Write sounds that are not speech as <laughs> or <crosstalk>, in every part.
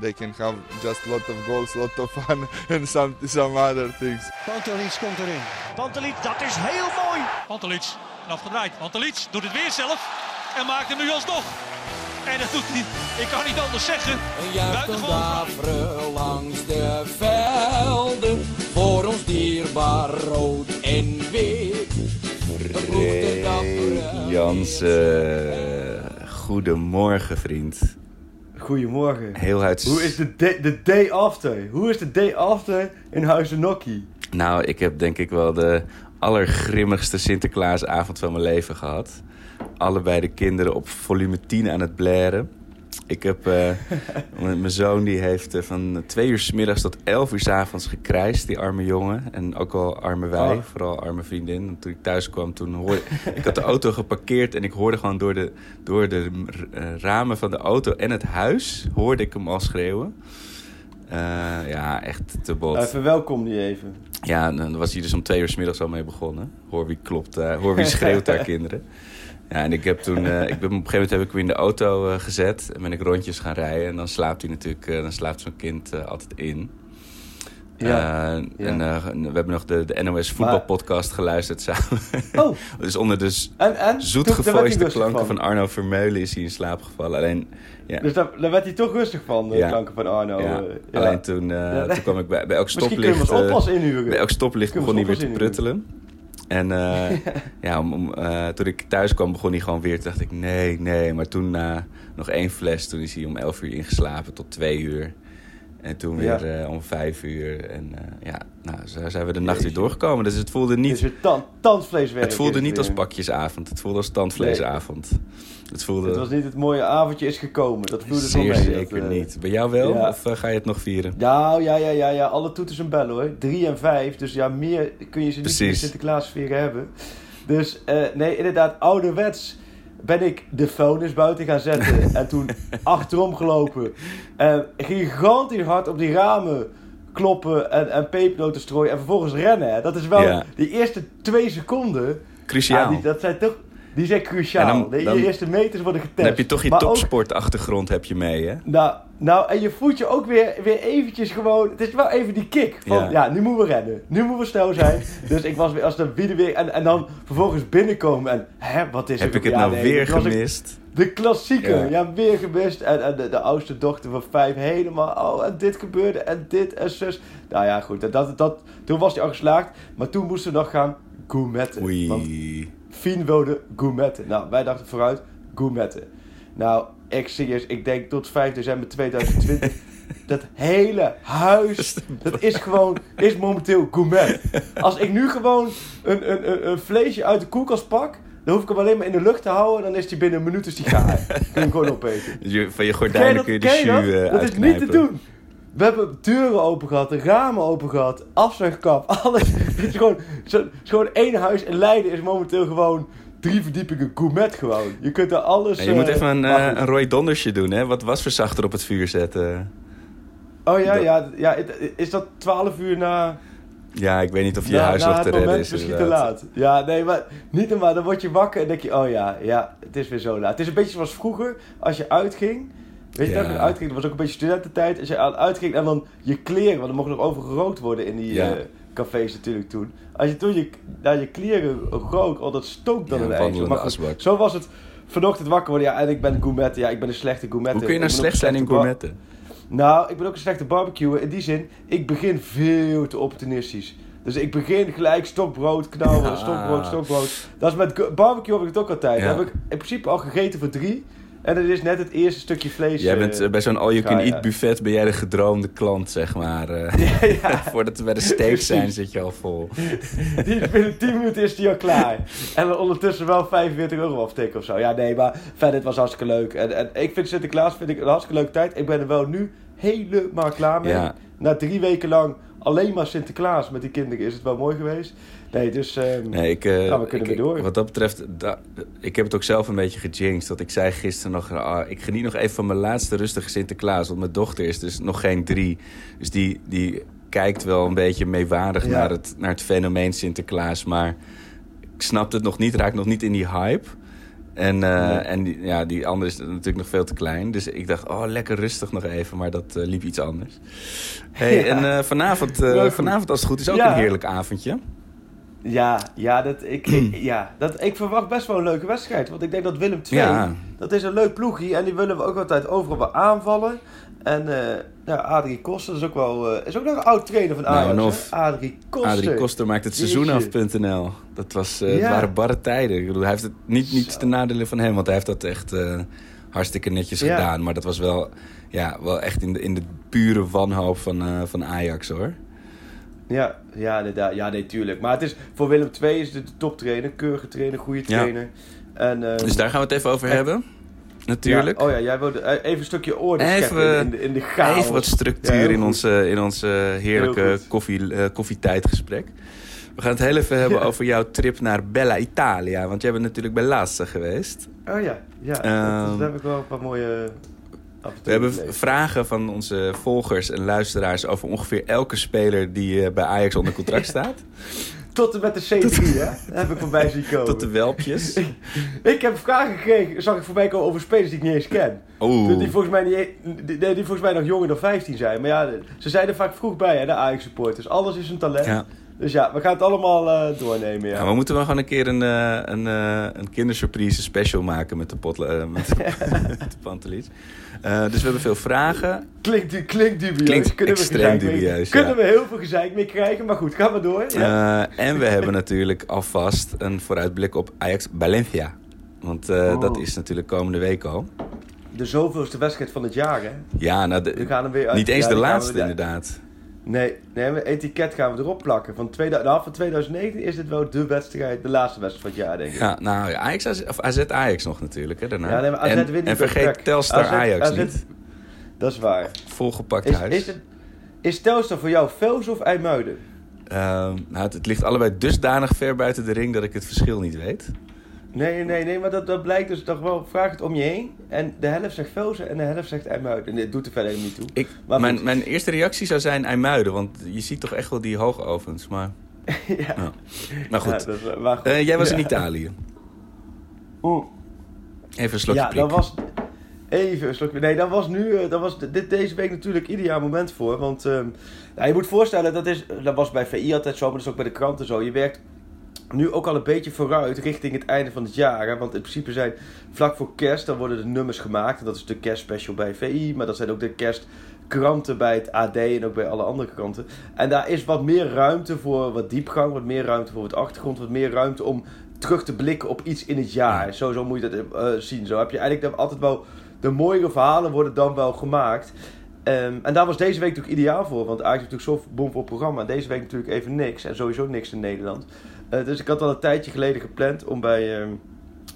They can have just lot of goals, lot of fun, <laughs> and some some other things. Pantelic komt erin. Pantelic, dat is heel mooi. Pantelic, afgedraaid. Pantelic doet het weer zelf en maakt hem nu alsnog. En dat doet hij, ik kan niet anders zeggen. Buitengewoon. langs de velden. Voor ons dierbaar rood en wit. Dapperen. Jansen, goedemorgen vriend. Goedemorgen. Heel uit... Hoe is de day, de day after? Hoe is de day after in Huizen Nokkie? Nou, ik heb denk ik wel de allergrimmigste Sinterklaasavond van mijn leven gehad. Allebei de kinderen op volume 10 aan het blaren. Ik heb... eh, <laughs> mijn zoon die heeft eh, van twee uur s middags tot elf uur s avonds gekrijsd, die arme jongen. En ook al arme wij, Oh. vooral arme vriendin. En toen ik thuis kwam, toen hoorde ik... had de auto geparkeerd en ik hoorde gewoon door de, door de eh, ramen van de auto en het huis... hoorde ik hem al schreeuwen. Ja, echt te bot. Uh, verwelkom die even. Ja, dan was hij dus om twee uur s middags al mee begonnen. Hoor wie klopt, hoor wie schreeuwt daar <laughs> kinderen. Ja, en ik heb toen, eh, ik ben, op een gegeven moment heb ik hem in de auto eh, gezet en ben ik rondjes gaan rijden. En dan slaapt hij natuurlijk, eh, dan slaapt zo'n kind altijd in. Ja, ja. En we hebben nog de, de NOS voetbalpodcast geluisterd samen. Oh, <laughs> dus onder de en? en? zoet rustig klanken van. Arno Vermeulen is hij in slaap gevallen. Alleen, ja, Dus daar, daar werd hij toch rustig van, de Ja. klanken van Arno. ja, alleen toen, toen kwam ik bij, bij elk Misschien kunnen we stoplicht... ons oppas inhuren. Bij elk stoplicht begon hij weer te pruttelen. En eh, <laughs> ja, om, om, eh, toen ik thuis kwam begon hij gewoon weer. Toen dacht ik, nee, nee. Maar toen na nog één fles, toen is hij om 11 uur ingeslapen tot twee uur. En toen weer eh, om vijf uur. En eh, ja, nou, zo zijn we de nacht weer doorgekomen. Dus het voelde Het is niet, weer tan- tandvleeswerk. het voelde niet als pakjesavond. Het voelde als tandvleesavond. Het voelde Het was niet het mooie avondje is gekomen. Dat voelde zo zeer mee. zeker dat, eh, niet. Bij jou wel? ja. Of ga je het nog vieren? Nou, ja, ja, ja, ja. Alle toeters en bellen hoor. Drie en vijf. Dus ja, meer kun je ze niet in de Precies. Sinterklaasfeer hebben. Dus nee, inderdaad, ouderwets ben ik de vuilnis buiten gaan zetten. en toen <laughs> achterom gelopen. En gigantisch hard op die ramen kloppen en, en pepernoten strooien. En vervolgens rennen. Dat is wel Ja. die eerste twee seconden. Cruciaal. Die, dat zijn toch... Die zijn cruciaal. Dan- de dan- eerste meters worden getest. Dan heb je toch je topsportachtergrond heb je mee, hè? nou, nou, en je voelt je ook weer, weer eventjes gewoon... Het is wel even die kick. Van, Ja. ja. nu moeten we rennen. Nu moeten we snel zijn. <laughs> dus ik was weer als de wieden weer... En, en dan vervolgens binnenkomen en... Hè, wat is Heb er? ik het nou nee, weer ik- gemist? De klassieker. Ja. Ja, weer gemist. En, en de, de oudste dochter van vijf helemaal... Oh, en dit gebeurde. En dit en zus. Nou ja, goed. Dat, dat, dat, toen was hij al geslaagd. Maar toen moesten we nog gaan gourmetten. Want Oei. Fien wilde gourmetten. Nou, wij dachten vooruit, gourmetten. Nou, ik serieus, ik denk tot 5 december 2020. <laughs> dat hele huis, dat is gewoon, is momenteel gourmet. Als ik nu gewoon een, een, een, vleesje uit de koelkast pak, dan hoef ik hem alleen maar in de lucht te houden. Dan is die binnen een minuut is die gaar. <laughs> Kun je hem gewoon opeten. Dus van je gordijnen kun je de jus dat? eh, Dat is niet te doen. We hebben deuren open gehad, de ramen open gehad, afzuigkap, <laughs> alles. Het is gewoon, zo, het is gewoon één huis in Leiden is momenteel gewoon drie verdiepingen gourmet gewoon. Je kunt er alles... Ja, je moet eh, even een, eh, een Roy Dondersje doen, hè? Wat wasverzachter op het vuur zetten. Oh ja, dat- ja, ja, is dat 12 uur na, Ja, ik weet niet of je na, huis nog te redden is. misschien te laat? Ja, nee, maar niet normaal. Dan word je wakker en denk je, oh ja, ja, het is weer zo laat. Het is een beetje zoals vroeger, als je uitging... Weet je Ja. dat je uitging? Dat was ook een beetje studententijd. Als je aan uitging en dan je kleren, want er mocht nog over gerookt worden in die Ja. eh, cafés natuurlijk toen. Als je toen je, naar je kleren rook, oh dat stookt dan Ja, een een eind. wandelende Maar goed, asbak. zo was het vanochtend wakker worden. Ja, en ik ben gourmet. Ja, ik ben een slechte gourmet. Hoe kun je nou slecht zijn in gourmetten? Nou, ik ben ook een slechte barbecue. In die zin, ik begin veel te opportunistisch. Dus ik begin gelijk stokbrood, knauwen, Ah. stokbrood, stokbrood. Dat is met barbecue heb ik het ook altijd. Ja. Dat heb ik in principe al gegeten voor drie. En het is net het eerste stukje vlees. Jij bent eh, eh, bij zo'n all-you-can-eat ja, ja. buffet ben jij de gedroomde klant, zeg maar. eh. <laughs> <laughs> Voordat we bij de steak zijn, zit je al vol. <laughs> Die is binnen 10 minuten is die al klaar. En dan ondertussen wel 45 euro aftikken of zo. Ja, nee, maar verder, het was hartstikke leuk. En, en ik vind Sinterklaas vind ik een hartstikke leuke tijd. Ik ben er wel nu helemaal klaar mee. Ja. Na drie weken lang alleen maar Sinterklaas met die kinderen is het wel mooi geweest. Nee, dus... ehm, Nee, ik, eh, Ja, we kunnen ik- weer door. Wat dat betreft, da- ik heb het ook zelf een beetje gejinxed. Dat ik zei gisteren nog, ah, ik geniet nog even van mijn laatste rustige Sinterklaas. Want mijn dochter is dus nog geen drie. Dus die, die kijkt wel een beetje meewarig Ja. naar, het, naar het fenomeen Sinterklaas. Maar ik snapte het nog niet, raak nog niet in die hype. En, eh, en die, ja, die andere is natuurlijk nog veel te klein. Dus ik dacht, oh, lekker rustig nog even. Maar dat eh, liep iets anders. Hey, Ja. En vanavond, vanavond, als het goed is, ook een heerlijk avondje. Ja, ja, dat, ik, ik- ja dat, ik verwacht best wel een leuke wedstrijd. Want ik denk dat Willem II, Ja. dat is een leuk ploegje. En die willen we ook altijd overal wel aanvallen. En eh ja, Adrie Koster is ook wel eh, is ook nog een oud trainer van Nou, Ajax. of Adrie Koster. Adrie Koster maakt het seizoen af.nl. Dat was, eh, het Ja. waren barre tijden. Ik bedoel, hij heeft het niet, niet Zo. ten nadele van hem, want hij heeft dat echt hartstikke netjes Ja. gedaan. Maar dat was wel, ja, wel echt in de, in de pure wanhoop van, van Ajax hoor. Ja, ja, inderdaad. Ja, nee, tuurlijk. Maar het is, voor Willem II is het de toptrainer. Keurige trainer, goede Ja. trainer. En, eh, Dus daar gaan we het even over hebben. Natuurlijk. Ja, oh ja, jij wilde eh, even een stukje orde Even, in, de, in de chaos. Even wat structuur in, onze, in onze heerlijke koffie, eh, koffietijdgesprek. We gaan het heel even hebben over jouw trip naar Bella Italia. Want jij bent natuurlijk bij Lassa geweest. Oh ja, ja. dat, Ehm, dat heb ik wel een paar mooie... We hebben vragen van onze volgers en luisteraars over ongeveer elke speler die eh, bij Ajax onder contract <laughs> staat. Tot en met de C3, hè? Dat heb ik voorbij zien komen. Tot de welpjes. <laughs> Ik heb vragen gekregen, zag ik voorbij komen over spelers die ik niet eens ken. Oeh. Die volgens, mij niet, e- die, die volgens mij nog jonger dan 15 zijn. Maar ja, ze zijn er vaak vroeg bij, hè, de Ajax-supporters. Alles is een talent. Ja. Dus ja, we gaan het allemaal eh, doornemen, ja. Ja, we moeten wel gewoon een keer een, eh, een, een kindersurprise special maken met de, pot, met, <laughs> met de Eh, dus we hebben veel vragen. Klinkt, klinkt dubieus. Klinkt Kunnen we extreem mee- dubieus, Kunnen ja. we heel veel gezeik mee krijgen, maar goed, gaan we door. Ja. Eh, en we <laughs> hebben natuurlijk alvast een vooruitblik op Ajax Valencia. Want eh, Oh. dat is natuurlijk komende week al. De zoveelste wedstrijd van het jaar, hè? Ja, nou, de- We gaan hem weer uit- niet eens ja, de we laatste inderdaad. Nee, nee, maar etiket gaan we erop plakken. Van, tweede, nou, van 2019 is dit wel de wedstrijd, de laatste wedstrijd van het jaar, denk ik. Ja, nou, ja, Ajax, of AZ Ajax nog natuurlijk, hè, daarna. Ja, nee, maar AZ en, wint niet en vergeet. Telstar AZ Ajax AZ niet. Dat is waar. Volgepakt Is, huis. is, het, is Telstar voor jou Vels of IJmuiden? Ehm, nou, het, het ligt allebei dusdanig ver buiten de ring dat ik het verschil niet weet. Nee, nee, nee, maar dat, dat blijkt dus toch wel. Vraag het om je heen. En de helft zegt Velzen en de helft zegt IJmuiden. En dit doet er verder niet toe. Ik, Maar mijn, mijn eerste reactie zou zijn IJmuiden, want je ziet toch echt wel die hoogovens. Maar, <laughs> ja. ja. maar goed, Ja, dat maar goed. Eh, jij was in. Italië. Oeh. Even een slokje Ja, dat was... Even een slokje. Nee, dat was nu... eh, Dat was dit, deze week natuurlijk ideaal moment voor. Want ehm, nou, je moet voorstellen, dat, is, dat was bij VI altijd zo, maar dat is ook bij de kranten zo. Je werkt nu ook al een beetje vooruit richting het einde van het jaar. Hè? Want in principe zijn vlak voor kerst, dan worden de nummers gemaakt. En dat is de kerstspecial bij VI, maar dat zijn ook de kerstkranten bij het AD en ook bij alle andere kranten. En daar is wat meer ruimte voor wat diepgang, wat meer ruimte voor wat achtergrond, wat meer ruimte om terug te blikken op iets in het jaar. Zo, zo moet je dat eh, zien. Zo heb je eigenlijk altijd wel de mooiere verhalen worden dan wel gemaakt. Ehm, en daar was deze week natuurlijk ideaal voor, want eigenlijk natuurlijk zo'n bomvol programma. Deze week natuurlijk even niks en sowieso niks in Nederland. Eh, dus ik had al een tijdje geleden gepland om bij ehm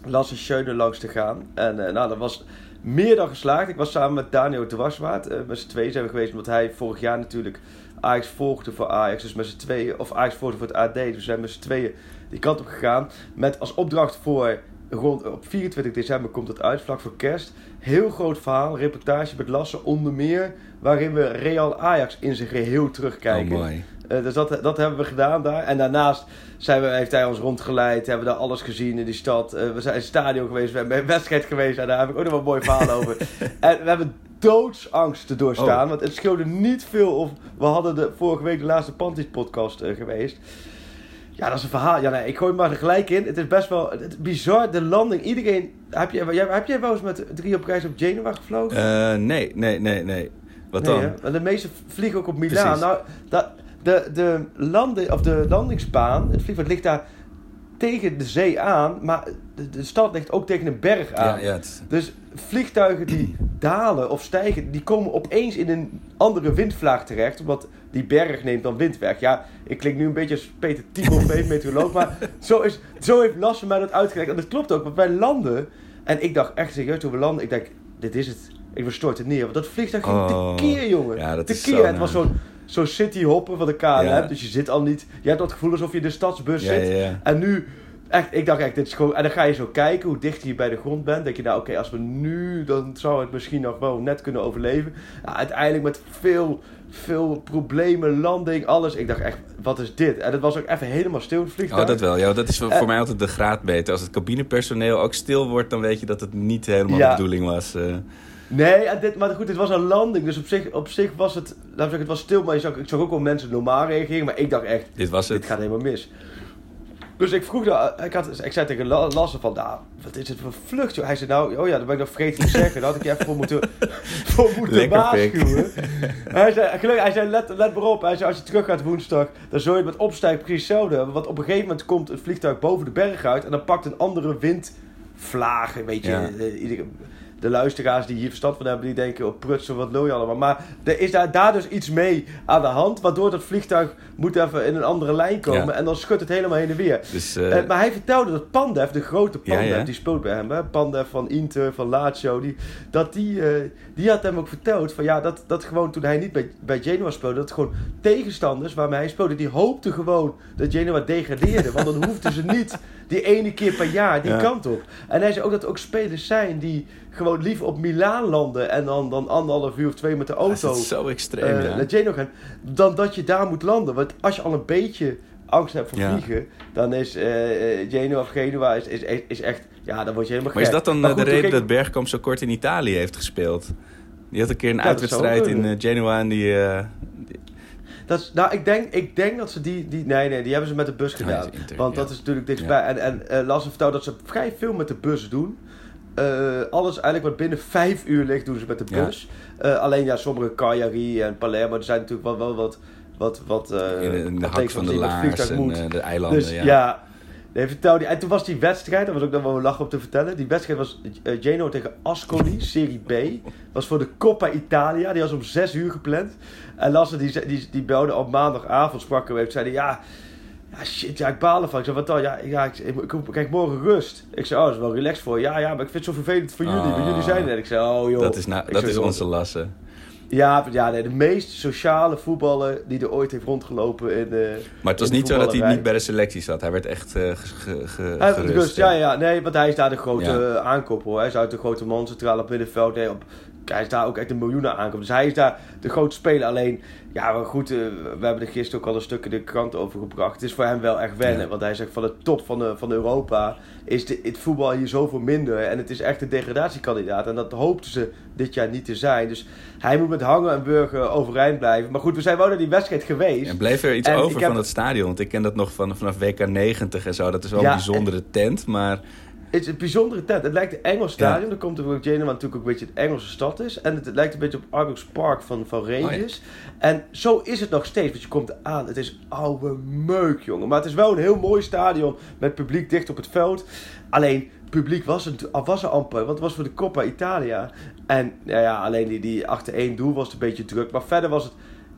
Lasse Schöne langs te gaan. En eh, nou, dat was meer dan geslaagd. Ik was samen met Daniel Dwarswaard. eh met z'n tweeën zijn we geweest, omdat hij vorig jaar natuurlijk Ajax volgde voor Ajax. Dus met z'n tweeën, of Ajax volgde voor het AD. Dus we zijn met z'n tweeën die kant op gegaan. Met als opdracht voor rond op 24 december komt het uit, vlak voor kerst. Heel groot verhaal, reportage met Lasse onder meer. Waarin we Real Ajax in zijn geheel terugkijken. Oh. Eh, dus dat, dat hebben we gedaan daar. En daarnaast zijn we, heeft hij ons rondgeleid. Hebben we daar alles gezien in die stad. Eh, we zijn in het stadion geweest. We hebben bij een wedstrijd geweest. En daar heb ik ook nog wel een mooi verhaal over. <laughs> En we hebben doodsangst te doorstaan. Oh. Want het scheelde niet veel. Of we hadden de, vorige week de laatste Panties podcast eh, geweest. Ja, dat is een verhaal. Ja, nee, ik gooi maar er gelijk in. Het is best wel het bizar. De landing. Iedereen. Heb jij, heb jij wel eens met drie op reis op Genua gevlogen? Nee, nee, nee, nee. Wat dan? Want de meeste vliegen ook op Milaan. Precies. Nou, dat, de, de, landen, of de landingsbaan, het vliegveld ligt daar tegen de zee aan, maar de, de stad ligt ook tegen een berg aan. Ja, ja, het- Dus vliegtuigen die dalen of stijgen, die komen opeens in een andere windvlaag terecht. Omdat die berg neemt dan wind weg. Ja, ik klink nu een beetje als Peter Timon, meteoroloog. Maar <laughs> zo, is, zo heeft Lasse mij dat uitgelegd. En dat klopt ook, want wij landen. En ik dacht echt serieus toen we landen. Ik denk, dit is het. Ik verstoort het neer. Want dat vliegtuig ging Oh, tekeer, jongen. ja, dat is tekeer. zo Het was zo'n zo'n cityhoppen van de. Ja. Dus je zit al niet... Je hebt dat gevoel alsof je in de stadsbus zit. En nu, echt, ik dacht echt, dit is gewoon... En dan ga je zo kijken hoe dicht je bij de grond bent. denk je, nou oké, als we nu, dan zou het misschien nog wel net kunnen overleven. Ja, uiteindelijk met veel, veel problemen, landing, alles. Ik dacht echt, wat is dit? En het was ook even helemaal stil in het vliegtuig. Oh, dat wel. Ja, dat is voor, mij altijd de graadmeter. Als het cabinepersoneel ook stil wordt, dan weet je dat het niet helemaal Ja. de bedoeling was. eh. Nee, dit, maar goed, dit was een landing. Dus op zich, op zich was het, laten we zeggen, het was stil. Maar je zag, ik zag ook wel mensen normaal reageren. Maar ik dacht echt, dit was het. dit gaat helemaal mis. Dus ik vroeg, nou, ik, had, ik zei tegen La- Lasse van, nou, wat is het voor vlucht? joh? Hij zei, nou, oh ja, dat ben ik nog vergeten te zeggen. Daar had ik je even voor moeten, <laughs> voor moeten Lekker waarschuwen. <laughs> hij zei, gelukkig, hij zei let, let maar op. Hij zei, als je terug gaat woensdag, dan zul je met opstijgen precies hetzelfde hebben. Want op een gegeven moment komt het vliegtuig boven de berg uit. En dan pakt een andere windvlaag, weet je. Ja. eh, de luisteraars die hier verstand van hebben, die denken op prutsen, wat je allemaal. Maar er is daar, daar dus iets mee aan de hand, waardoor dat vliegtuig moet even in een andere lijn komen. Ja. En dan schudt het helemaal heen en weer. Dus, eh, Eh, maar hij vertelde dat Pandev, de grote Pandev, ja. die speelt bij hem, hè? Pandev van Inter, van Lazio, die, dat die, eh, die had hem ook verteld van ja, dat, dat gewoon toen hij niet bij, bij Genoa speelde, dat gewoon tegenstanders waarmee hij speelde, die hoopten gewoon dat Genoa degradeerde. want dan hoefden ze niet <laughs> die ene keer per jaar die Ja. kant op. En hij zei ook dat er ook spelers zijn die gewoon liever op Milaan landen en dan, dan anderhalf uur of twee met de is auto het zo extreem, eh, naar Genoa gaan, dan dat je daar moet landen. Want als je al een beetje angst hebt voor Ja. vliegen, dan is eh, Genoa of Genua is, is, is echt, ja, dan word je helemaal Maar is gek. dat dan goed, de reden dat Bergkamp zo kort in Italië heeft gespeeld? Die had een keer een Ja, dat uitwedstrijd in Genoa en die... Dat is, nou, ik denk, ik denk dat ze die, die... Nee, nee, die hebben ze met de bus gedaan. Inter, want ja. dat is natuurlijk dichtstbij. En, en eh Lasse vertelde dat ze vrij veel met de bus doen. Eh, alles eigenlijk wat binnen vijf uur ligt, doen ze met de bus. Eh, alleen ja, sommige Cagliari en Palermo, er zijn natuurlijk wel, wel wat... wat, wat in, de- in de hak van de laars en de eilanden, Dus ja. Nee, vertelde hij. En toen was die wedstrijd, daar was ook nog wel een lach op te vertellen. Die wedstrijd was eh, Genoa tegen Ascoli, Serie B. Was voor de Coppa Italia. Die was om 6 uur gepland. En Lasse die, die, die belde op maandagavond, sprak er even. Zei hij, ja, ja, shit, ja, ik baal ervan. Ik zei, wat dan? Ja, ja ik, ik, ik krijg morgen rust. Ik zei, oh, dat is wel relaxed voor je. Ja, ja, maar ik vind het zo vervelend voor jullie. Ah. Want jullie zijn er. Ik zei, oh joh. Dat is, nou, dat is onze lassen. Ja, ja nee, de meest sociale voetballer die er ooit heeft rondgelopen in eh, Maar het was niet zo dat hij niet bij de selectie zat. Hij werd echt eh, ge- Hij gerust. ja, ja, nee, want hij is daar de grote Ja. aankoop hoor. Hij is uit de grote man, centraal op middenveld. Nee, op, hij is daar ook echt een miljoenen aankoop. Dus hij is daar de grote speler. Alleen, ja, maar goed, eh, we hebben er gisteren ook al een stuk in de krant over gebracht. Het is voor hem wel echt wennen. Ja. Want hij zegt van de top van, de, van Europa is de, het voetbal hier zoveel minder. En het is echt een degradatiekandidaat. En dat hoopten ze dit jaar niet te zijn. Dus hij moet met hangen en burger overeind blijven. Maar goed, we zijn wel naar die wedstrijd geweest. En bleef er iets En over heb- van het stadion? Want ik ken dat nog van, vanaf WK 90 en zo. Dat is wel Ja, een bijzondere tent, maar... Het is een bijzondere tent. Het lijkt een Engels stadion. Dat komt omdat Genoa natuurlijk ook een beetje een Engelse stad is. En het lijkt een beetje op Argos Park van, van Rangers. En zo is het nog steeds. Want je komt aan. Het is oude meuk, jongen. Maar het is wel een heel mooi stadion. Met publiek dicht op het veld. Alleen, publiek was er, was er amper. Want het was voor de Coppa Italia. En ja, ja, alleen die, die achter één doel was het een beetje druk. Maar verder was het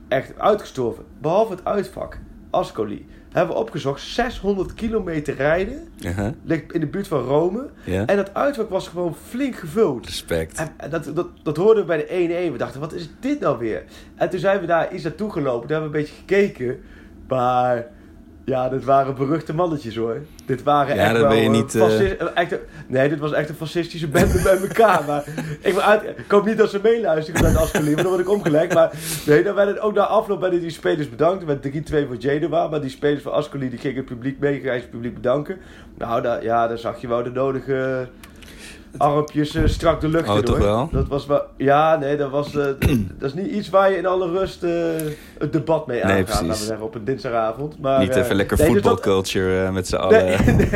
echt uitgestorven. Behalve het uitvak. Ascoli. Hebben we opgezocht. 600 kilometer rijden. uh Ligt in de buurt van Rome. En dat uitvak was gewoon flink gevuld. respect. En, en dat, dat, dat hoorden we bij de 1-1. We dachten, wat is dit nou weer? En toen zijn we daar iets naartoe gelopen. Toen hebben we een beetje gekeken. Maar ja, dit waren beruchte mannetjes hoor. Dit waren Ja, echt dat wel... ben je eh, niet, eh, eh, echt, nee, dit was echt een fascistische bende bij elkaar. Maar ik, uit, ik hoop niet dat ze meeluisteren naar de Ascoli, want dan word ik omgelegd. Maar nee, dan werden ook na afloop werden die spelers bedankt. Er werd 3-2 voor Genoa. Maar die spelers van Ascoli die gingen het publiek mee, het publiek bedanken. Nou, daar, ja, daar zag je wel de nodige armpjes eh, strak de lucht Oh, in toch hoor. wel? Dat was wel... Ja, nee, dat was... eh, <clears throat> dat is niet iets waar je in alle rust eh, het debat mee Nee, aangaat, precies. laten we zeggen, op een dinsdagavond. Maar, Niet even lekker nee, dus dat- voetbalculture met z'n allen. Nee, <laughs>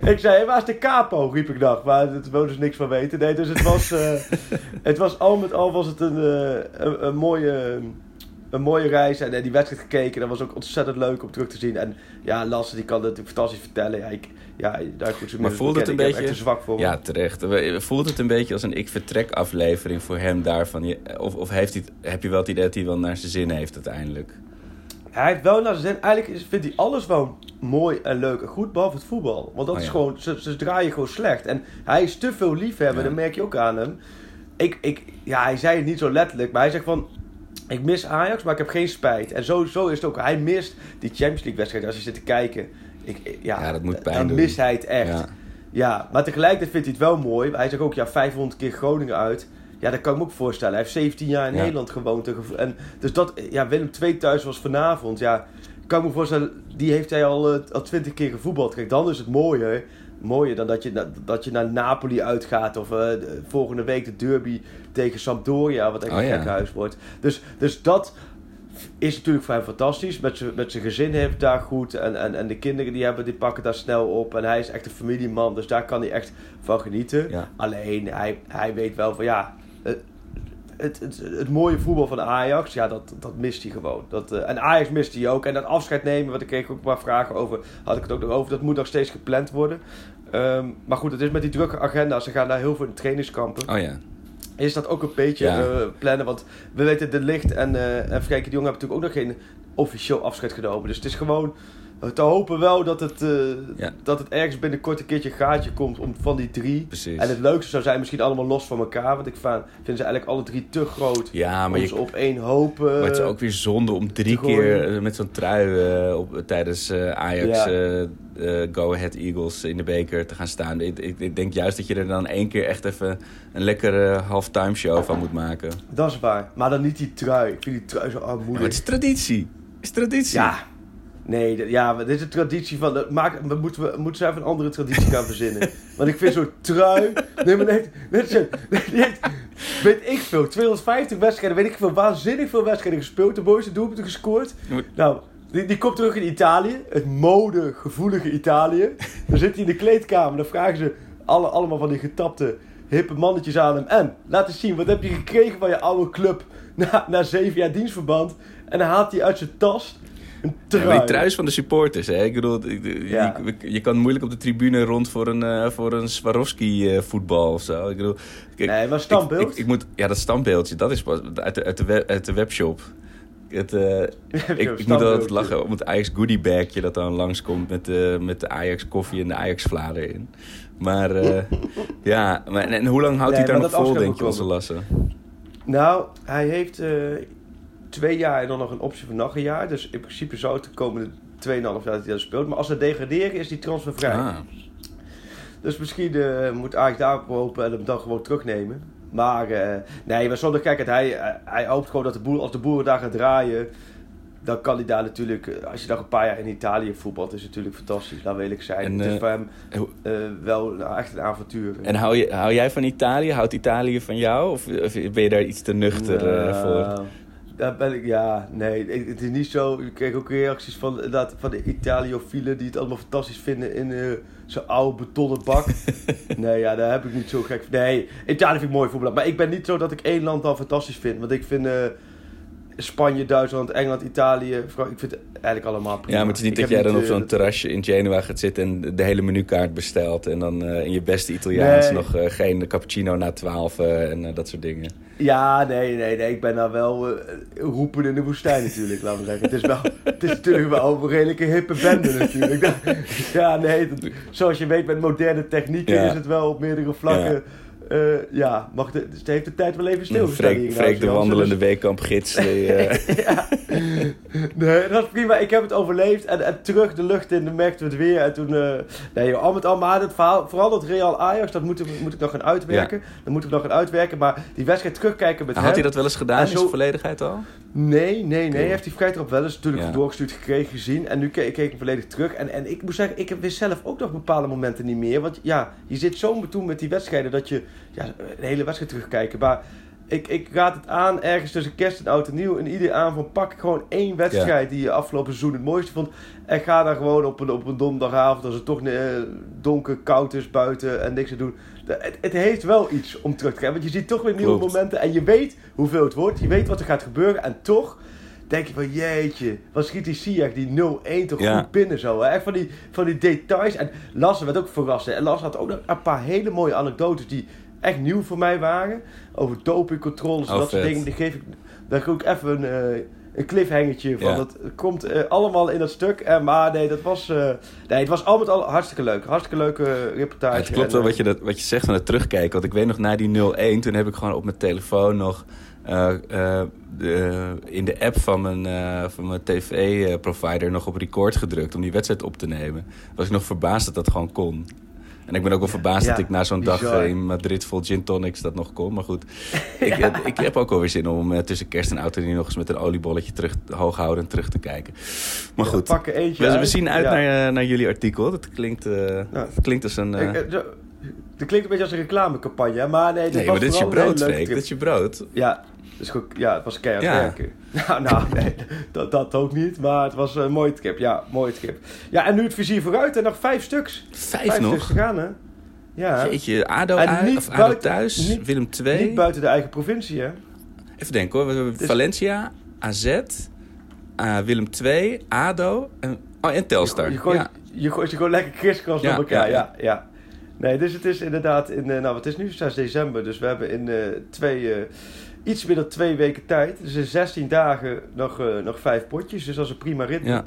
nee. Ik zei, hey, waar is de capo? riep ik nog. Maar daar wou dus niks van weten. Nee, dus het was, <laughs> het was al met al was het een, een, een mooie, een mooie reis en, en die wedstrijd gekeken. Dat was ook ontzettend leuk om terug te zien. En ja, Lasse die kan het natuurlijk fantastisch vertellen. Ja, ik, ja daar Maar voelt het een beetje... echt zwak voor. Ja, terecht. Voelt het een beetje als een ik vertrek aflevering voor hem daarvan? Of, of heeft hij, heb je wel het idee dat hij wel naar zijn zin heeft uiteindelijk? Hij heeft wel naar zijn zin. Eigenlijk vindt hij alles wel mooi en leuk en goed, behalve het voetbal. Want dat Oh is gewoon, ze, ze draaien gewoon slecht. En hij is te veel liefhebber, Ja. dat merk je ook aan hem. Ik, ik, ja, hij zei het niet zo letterlijk, maar hij zegt van... Ik mis Ajax, maar ik heb geen spijt. En zo, zo is het ook. Hij mist die Champions League wedstrijd als je zit te kijken. Ik, ja, Ja, dat moet pijn dan doen. mist hij het echt. Ja. Ja, maar tegelijkertijd vindt hij het wel mooi. Hij zegt ook, ja, 500 keer Groningen uit. Ja, dat kan ik me ook voorstellen. Hij heeft 17 jaar in Ja. Nederland gewoond. En dus dat, ja, Willem II thuis was vanavond. Ja, kan ik me voorstellen, die heeft hij al, eh, al 20 keer gevoetbald. Kijk, dan is het mooier. Mooier dan dat je, dat je naar Napoli uitgaat. Of eh, de- volgende week de derby tegen Sampdoria, wat echt Oh, een ja. gek huis wordt. Dus, dus dat is natuurlijk voor hem fantastisch. Met zijn met zijn gezin heeft het daar goed. En, en, en de kinderen die, hebben, die pakken daar snel op. En hij is echt een familieman. Dus daar kan hij echt van genieten. Ja. Alleen, hij, hij weet wel van ja... Het, het, het, mooie voetbal van Ajax, ja, dat, dat mist hij gewoon. Dat, eh, en Ajax mist hij ook. En dat afscheid nemen, wat ik kreeg ook een paar vragen over, had ik het ook nog over. Dat moet nog steeds gepland worden. Ehm, maar goed, het is met die drukke agenda. Ze gaan daar heel veel in trainingskampen Oh ja. is dat ook een beetje Ja. eh, plannen. Want we weten, de licht en, eh en Frenkie de Jong hebben natuurlijk ook nog geen officieel afscheid genomen. Dus het is gewoon te hopen wel dat het, eh, Ja. dat het ergens binnenkort een keertje een gaatje komt om, van die drie. Precies. En het leukste zou zijn misschien allemaal los van elkaar. Want ik vind ze eigenlijk alle drie te groot Ja, maar om je, op één hoop... eh, Maar het is ook weer zonde om drie keer eh, met zo'n trui eh, op, tijdens eh, Ajax Ja. eh, eh, Go Ahead Eagles in de beker te gaan staan. Ik, ik, ik denk juist dat je er dan één keer echt even een lekkere halftime show van moet maken. Dat is waar. Maar dan niet die trui. Ik vind die trui zo Ja, maar armoedig. het is traditie. Het is traditie. Ja. Nee, ja, dit is een traditie van... dat Maak, we moeten, we moeten ze even een andere traditie gaan verzinnen. <laughs> Want ik vind zo'n trui... Nee, maar nee, net zo... Heeft, weet ik veel, 250 wedstrijden, weet ik veel, waanzinnig veel wedstrijden gespeeld. De mooiste doelpunten gescoord. Nou, die, die komt terug in Italië. Het modegevoelige Italië. Dan zit hij in de kleedkamer. Dan vragen ze alle, allemaal van die getapte hippe mannetjes aan hem. En, laat eens zien, wat heb je gekregen van je oude club na, na zeven jaar dienstverband? En dan haalt hij uit zijn tas een Ja, trui. die truis van de supporters, hè? Ik bedoel, je, Ja. je, je kan moeilijk op de tribune rond voor een, eh, voor een Swarovski eh, voetbal of zo. Ik bedoel, kijk, Nee, maar standbeeld. Ik, ik, ik moet, ja, dat standbeeldje, dat is pas uit de, uit de, web, uit de webshop. Het, eh, <laughs> ik, ik moet altijd lachen om het Ajax goodie bagje dat dan langskomt met de, met de Ajax koffie en de Ajax vla erin. Maar <laughs> ja, maar, en, en hoe lang houdt Nee, hij daar nog vol, denk je, onze lassen? Nou, hij heeft twee jaar en dan nog een optie van nog een jaar. Dus in principe zou het de komende 2,5 jaar dat hij dat speelt. Maar als ze degraderen is die transfervrij. Ah, Dus misschien eh, moet Ajax daarop hopen en hem dan gewoon terugnemen. Maar eh, nee, maar zonder gekheid. Hij, hij, hij hoopt gewoon dat de boer, als de boeren daar gaan draaien... dan kan hij daar natuurlijk... eh, Als je nog een paar jaar in Italië voetbalt... is het natuurlijk fantastisch, laat we eerlijk zijn. En, het is eh, voor hem eh, wel nou, echt een avontuur. En hou, je, hou jij van Italië? Houdt Italië van jou? Of, of ben je daar iets te nuchter eh, voor? Daar ben ik, ja, nee, het is niet zo. Ik kreeg ook reacties van, inderdaad, van de Italiofielen die het allemaal fantastisch vinden in eh, zo'n oude betonnen bak. <laughs> nee, ja, daar heb ik niet zo gek. Nee, Italië vind ik mooi voetbal. Maar ik ben niet zo dat ik één land al fantastisch vind. Want ik vind eh, Spanje, Duitsland, Engeland, Italië, ik vind het eigenlijk allemaal prima. Ja, maar het is niet Ik dat jij dan op eh, zo'n terrasje in Genua gaat zitten en de hele menukaart bestelt. En dan eh, in je beste Italiaans Nee. nog eh, geen cappuccino na twaalf eh, en eh, dat soort dingen. Ja, nee, nee, nee. Ik ben nou wel eh, roepen in de woestijn natuurlijk, laten we zeggen. Het is, wel, het is natuurlijk wel een redelijke hippe bende natuurlijk. <laughs> Ja, nee, dat- zoals je weet met moderne technieken Ja. is het wel op meerdere vlakken... eh, ja, mag de, dus het heeft de tijd wel even stilgestaan Freek, Freek de wandelende Dus- weekkampgids. die, <laughs> eh, ja. Nee, dat is prima. Ik heb het overleefd. En, en terug de lucht in, dan merkten we het weer. En toen, eh, nee joh, al met al, maar het verhaal, vooral dat Real Ajax, dat moet, moet ik nog gaan uitwerken. Dat moeten we nog gaan uitwerken. Maar die wedstrijd terugkijken met had hem... hij dat wel eens gedaan En in zo- zijn volledigheid al? Nee, nee, nee. Hij heeft die vrij erop wel eens natuurlijk Ja. doorgestuurd gekregen, gezien. En nu keek, keek ik hem volledig terug. En, en ik moet zeggen, ik wist zelf ook nog bepaalde momenten niet meer. Want ja, je zit zo betoen met die wedstrijden dat je ja, een hele wedstrijd terugkijken. Maar ik, ik raad het aan ergens tussen kerst en oud en nieuw. En ieder aan van pak gewoon één wedstrijd die je afgelopen seizoen het mooiste vond. En ga daar gewoon op een, op een donderdagavond als het toch eh, donker, koud is buiten en niks te doen. Het, het heeft wel iets om terug te kijken. Want je ziet toch weer nieuwe Klopt. momenten en je weet hoeveel het wordt. Je weet wat er gaat gebeuren. En toch, denk je van jeetje, wat schiet die Ziyech die 0-1 toch Ja. goed binnen zo. Hè? Echt van die, van die details. En Lasse werd ook verrast. hè. En Lasse had ook nog een paar hele mooie anekdotes die echt nieuw voor mij waren. Over dopingcontroles en Oh, dat soort dingen. Die geef ik, daar geef ik even een, eh, een cliffhangertje van. Ja. Dat komt eh, allemaal in dat stuk. En, maar nee, dat was, eh, nee, het was al met al hartstikke leuk. Hartstikke leuke reportage. Ja, het klopt En, wel eh, wat je, dat, wat je zegt van het terugkijken. Want ik weet nog na die 0-1, toen heb ik gewoon op mijn telefoon nog... eh, eh, de, in de app van mijn, eh, van mijn tv-provider nog op record gedrukt... om die wedstrijd op te nemen. Was ik nog verbaasd dat dat gewoon kon. En ik ben ook wel verbaasd Ja, dat ik na zo'n dag bizar. eh, in Madrid vol gin tonics dat nog kon. Maar goed, <laughs> ik, heb- ik heb ook alweer zin om eh, tussen kerst en oud en nieuw nog eens met een oliebolletje terug, hooghoudend terug te kijken. Maar goed, we, we zien uit naar, eh, naar jullie artikel. Dat klinkt, eh, Ja. dat klinkt als een... eh, Ik, eh, Het klinkt een beetje als een reclamecampagne, maar nee, dit Nee, maar dit is je brood, Freek. Dit is je brood. Ja, dus goed, ja, het was keihard Ja. werken. <laughs> Nou, nou nee, dat, dat ook niet, maar het was een mooie trip. Ja, mooie trip. Ja, en nu het vizier vooruit en nog vijf stuks. Vijf, stuks nog? te gaan, hè? Ja. Jeetje, ADO, En uit, niet of ADO buiten- thuis, niet- Willem II. Niet buiten de eigen provincie, hè? Even denken hoor. We hebben Dus- Valencia, AZ, eh, Willem II, ADO en, oh, en Telstar. Je gooit, ja. je gooit je gewoon lekker kriskras Ja, door elkaar, ja, ja, ja. Nee, dus het is inderdaad in, eh, nou wat is nu, 6 december, dus we hebben in eh, twee, iets meer dan twee weken tijd, dus in 16 dagen nog, eh, nog vijf potjes, dus dat is een prima ritme. ja.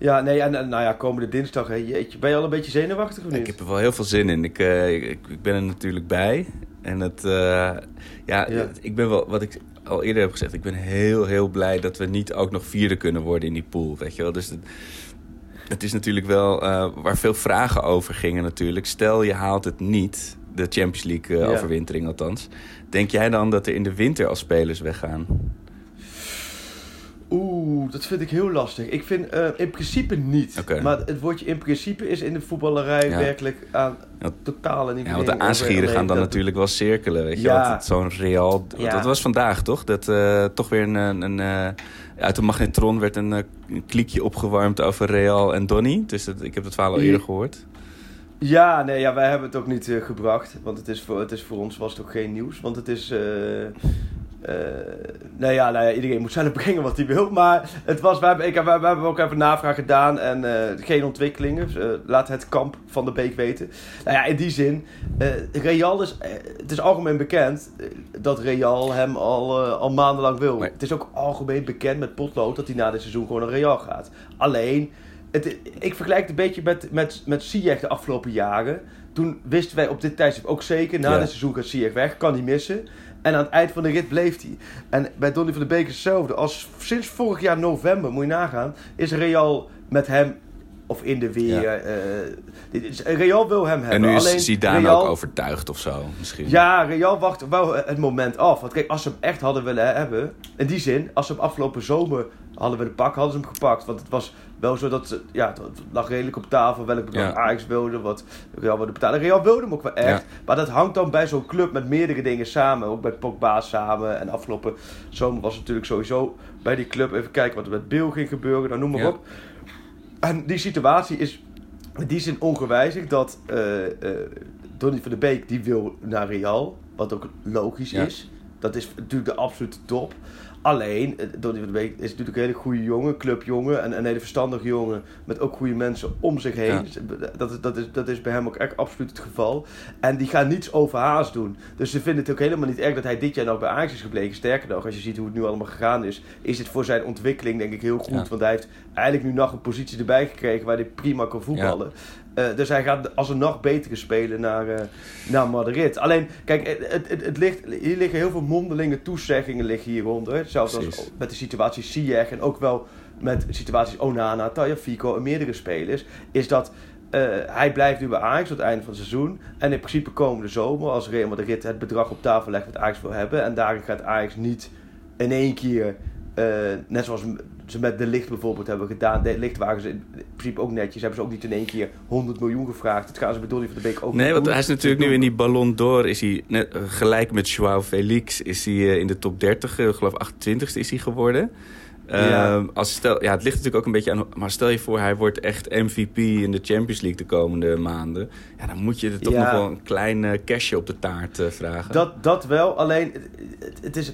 Ja, nee, en, en nou ja, komende dinsdag, hè, jeetje, ben je al een beetje zenuwachtig of niet? Ik heb er wel heel veel zin in. Ik, eh, ik, ik ben er natuurlijk bij. En het, eh, ja, Ja. ik ben wel, wat ik al eerder heb gezegd, ik ben heel, heel blij dat we niet ook nog vierde kunnen worden in die pool. Weet je wel? Dus het, het is natuurlijk wel waar veel vragen over gingen natuurlijk. Stel je haalt het niet, de Champions League eh, Ja. overwintering althans. Denk jij dan dat er in de winter al spelers weggaan? Oeh, dat vind ik heel lastig. Ik vind eh, in principe niet. Oké. Maar het woordje in principe is in de voetballerij Ja. werkelijk aan Ja. totale niet Ja, want de aanschieren gaan dan natuurlijk wel cirkelen, weet je Ja. wel. Dat Zo'n Real... Ja. Dat was vandaag, toch? Dat eh, toch weer een... een, een, eh, uit de magnetron werd een, een kliekje opgewarmd over Real en Donny. Dus dat, ik heb het verhaal al eerder gehoord. Ja, nee, ja, wij hebben het ook niet eh, gebracht. Want het is, voor, het is voor ons was het ook geen nieuws. Want het is... eh, nou, ja, nou ja, iedereen moet zelf <laughs> brengen wat hij wil. Maar het was, we hebben, ik, we, we hebben ook even navraag gedaan. En geen ontwikkelingen. Eh, laat het kamp van de Beek weten. Nou ja, in die zin. Real is... het is algemeen bekend dat Real hem al, al maandenlang wil. Het is ook algemeen bekend met potlood dat hij na dit seizoen gewoon naar Real gaat. Alleen... Het, ik vergelijk het een beetje met, met, met Ziyech de afgelopen jaren. Toen wisten wij op dit tijdstip ook zeker... na Ja. dit seizoen gaat Ziyech weg, kan hij missen. En aan het eind van de rit bleef hij. En bij Donny van de Beek is hetzelfde. Als sinds vorig jaar november, moet je nagaan... is Real met hem... of in de weer... Ja. eh, Real wil hem En hebben. nu is Alleen Zidane Real- ook overtuigd of zo, misschien. ja, Real wacht wel het moment af. Want kijk, als ze hem echt hadden willen hebben... In die zin, als ze hem afgelopen zomer hadden willen pakken, hadden ze hem gepakt. Want het was wel zo dat ze... Ja, het lag redelijk op tafel welk bedrag Ja. Ajax wilde, wat Real wilde betalen. Real wilde hem ook wel echt. Ja. Maar dat hangt dan bij zo'n club met meerdere dingen samen. Ook met Pogba samen. En afgelopen zomer was het natuurlijk sowieso bij die club... Even kijken wat er met Bill ging gebeuren, dan noem maar op. En die situatie is in die zin ongewijzigd dat eh Donny van de Beek die wil naar Real, wat ook logisch Ja. is. Dat is natuurlijk de absolute top. Alleen, eh, Donny van de Beek is natuurlijk een hele goede jongen, clubjongen en een hele verstandige jongen met ook goede mensen om zich heen. Ja. Dus, eh, Dat, is, dat, is, dat is bij hem ook echt absoluut het geval. En die gaan niets overhaast doen. Dus ze vinden het ook helemaal niet erg dat hij dit jaar nog bij Ajax is gebleken. Sterker nog, als je ziet hoe het nu allemaal gegaan is, is het voor zijn ontwikkeling denk ik heel goed. Ja. Want hij heeft eigenlijk nu nog een positie erbij gekregen waar hij prima kan voetballen. Eh, dus hij gaat als een nog betere spelen naar, eh, naar Madrid. Alleen, kijk, het, het, het, ligt, hier liggen heel veel mondelinge toezeggingen liggen hieronder. Hetzelfde als met de situatie Ziyech en ook wel met situaties Onana, Tagliafico en meerdere spelers. Is dat eh, hij blijft nu bij Ajax tot het einde van het seizoen. En in principe komende zomer, als Real Madrid het bedrag op tafel legt wat Ajax wil hebben. En daarin gaat Ajax niet in één keer, eh, net zoals ze met De Licht bijvoorbeeld hebben gedaan. De Licht waren ze in principe ook netjes. Hebben ze ook niet in één keer 100 miljoen gevraagd. Dat gaan ze Donny van de Beek ook Nee, want hij is natuurlijk nu in die Ballon d'Or. Is hij net, eh, gelijk met Joao Felix is hij eh, in de top 30, eh, ik geloof 28ste is hij geworden. Ja. Ehm, als stel, ja, het ligt natuurlijk ook een beetje aan... Maar stel je voor, hij wordt echt MVP in de Champions League de komende maanden. Ja, dan moet je er toch Ja. nog wel een klein eh, cashje op de taart eh, vragen. Dat, dat wel, alleen het, is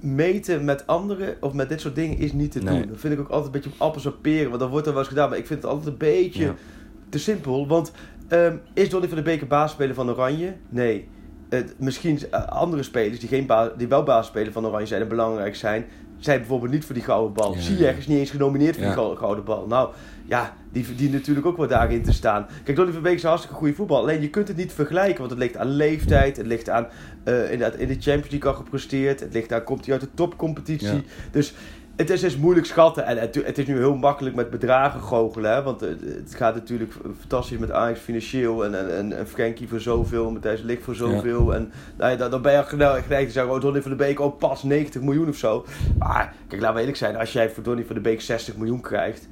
meten met anderen of met dit soort dingen is niet te Nee. doen. Dat vind ik ook altijd een beetje op appels en peren, want dan wordt er wel eens gedaan. Maar ik vind het altijd een beetje Ja. te simpel. Want ehm, is Donny van de Beek een basisspeler van Oranje? Nee. Het- misschien eh, andere spelers die, geen die wel basisspeler van Oranje zijn en belangrijk zijn, zijn bijvoorbeeld niet voor die gouden bal. Ja. Ziyech is niet eens genomineerd voor die gou- gouden bal. Nou, ja, die verdient natuurlijk ook wat daarin te staan. Kijk, Donny van Beek is een hartstikke goede voetbal. Alleen je kunt het niet vergelijken, want het ligt aan leeftijd. Het ligt aan eh, inderdaad in de Champions League al gepresteerd. Het ligt aan, komt hij uit de topcompetitie. Dus het is, is moeilijk schatten. En het, het is nu heel makkelijk met bedragen goochelen. Hè? Want het gaat natuurlijk fantastisch met Ajax financieel. En, en, en, en Frenkie voor zoveel. Matthijs Lik voor zoveel. En nou ja, dan, dan ben je geneigd te zeggen... Oh, Donny van de Beek, oh, pas 90 miljoen of zo. Maar kijk, laten we eerlijk zijn. Als jij voor Donny van de Beek 60 miljoen krijgt...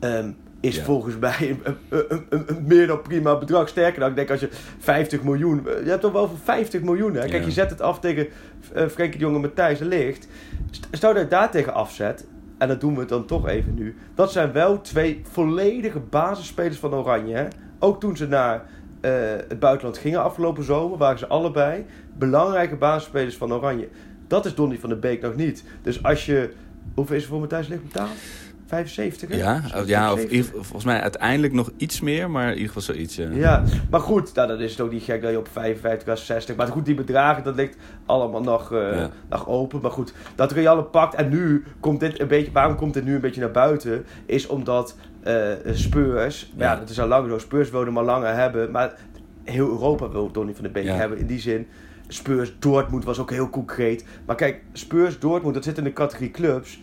ehm, is Ja. volgens mij een, een, een, een- een meer dan prima bedrag. Sterker dan, ik denk als je 50 miljoen... Je hebt toch wel voor 50 miljoen, hè? Kijk, Ja. je zet het af tegen eh Frenkie de Jonge Matthijs de Ligt. St- Stel dat je daar tegen afzet... En dat doen we dan toch even nu. Dat zijn wel twee volledige basisspelers van Oranje. Hè? Ook toen ze naar eh, het buitenland gingen afgelopen zomer... waren ze allebei belangrijke basisspelers van Oranje. Dat is Donny van der Beek nog niet. Dus als je... Hoeveel is er voor Matthijs de Ligt betaald? 75, hè? ja, Zoiets, ja of 70. in ieder geval- volgens mij uiteindelijk nog iets meer, maar in ieder geval zoiets. Ja. Ja, maar goed, nou, dan is het ook niet gek dat je op 55 of 60. Maar goed, die bedragen, dat ligt allemaal nog, eh, Ja. nog open. Maar goed, dat Real het pakt. En nu komt dit een beetje, waarom komt dit nu een beetje naar buiten? Is omdat eh Spurs, maar ja. Ja. dat is al lang zo, Spurs wilde hem al langer hebben. Maar heel Europa wil Donny van de Beek Ja. hebben. In die zin, Spurs Dortmund was ook heel concreet. Maar kijk, Spurs Dortmund, dat zit in de categorie clubs.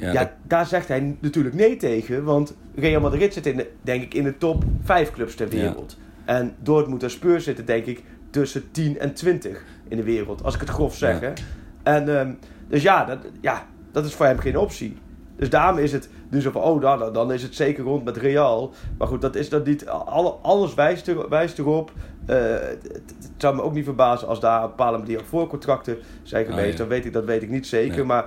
Ja, Ja, dat- daar zegt hij natuurlijk nee tegen. Want Real Madrid zit in de, denk ik in de top 5 clubs ter Ja. wereld. En Dortmund en Spurs zitten denk ik tussen 10 en 20 in de wereld. Als ik het grof zeg. Ja. Hè? En, ehm, dus ja dat, ja, dat is voor hem geen optie. Dus daarom is het nu zo van, oh, dan, dan is het zeker rond met Real. Maar goed, dat is dat niet. Alle, alles wijst, er, wijst erop. Eh, het, zou me ook niet verbazen als daar op een bepaalde manier voorcontracten zijn Ah, geweest. ja. Dan weet ik, dat weet ik niet zeker. Nee. Maar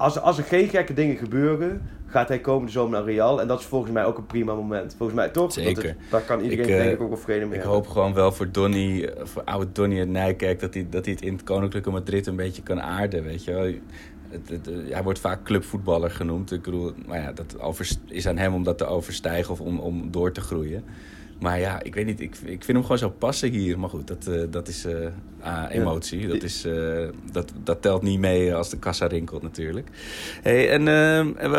als, als er geen gekke dingen gebeuren, gaat hij komende zomer naar Real. En dat is volgens mij ook een prima moment. Volgens mij toch? Zeker. Daar kan iedereen Ik, eh, denk ik ook wel vrede mee Ik hebben. hoop gewoon wel voor Donny, voor oude Donny uit Nijkerk, dat hij, dat hij het in het Koninklijke Madrid een beetje kan aarden, weet je wel. Het, het, eh, hij wordt vaak clubvoetballer genoemd. Ik bedoel, maar ja, dat is aan hem om dat te overstijgen of om, om door te groeien. Maar ja, ik weet niet, ik, ik vind hem gewoon zo passen hier. Maar goed, dat, eh, dat is eh, ah, emotie. Dat, is, eh, dat, dat telt niet mee als de kassa rinkelt natuurlijk. Hey, en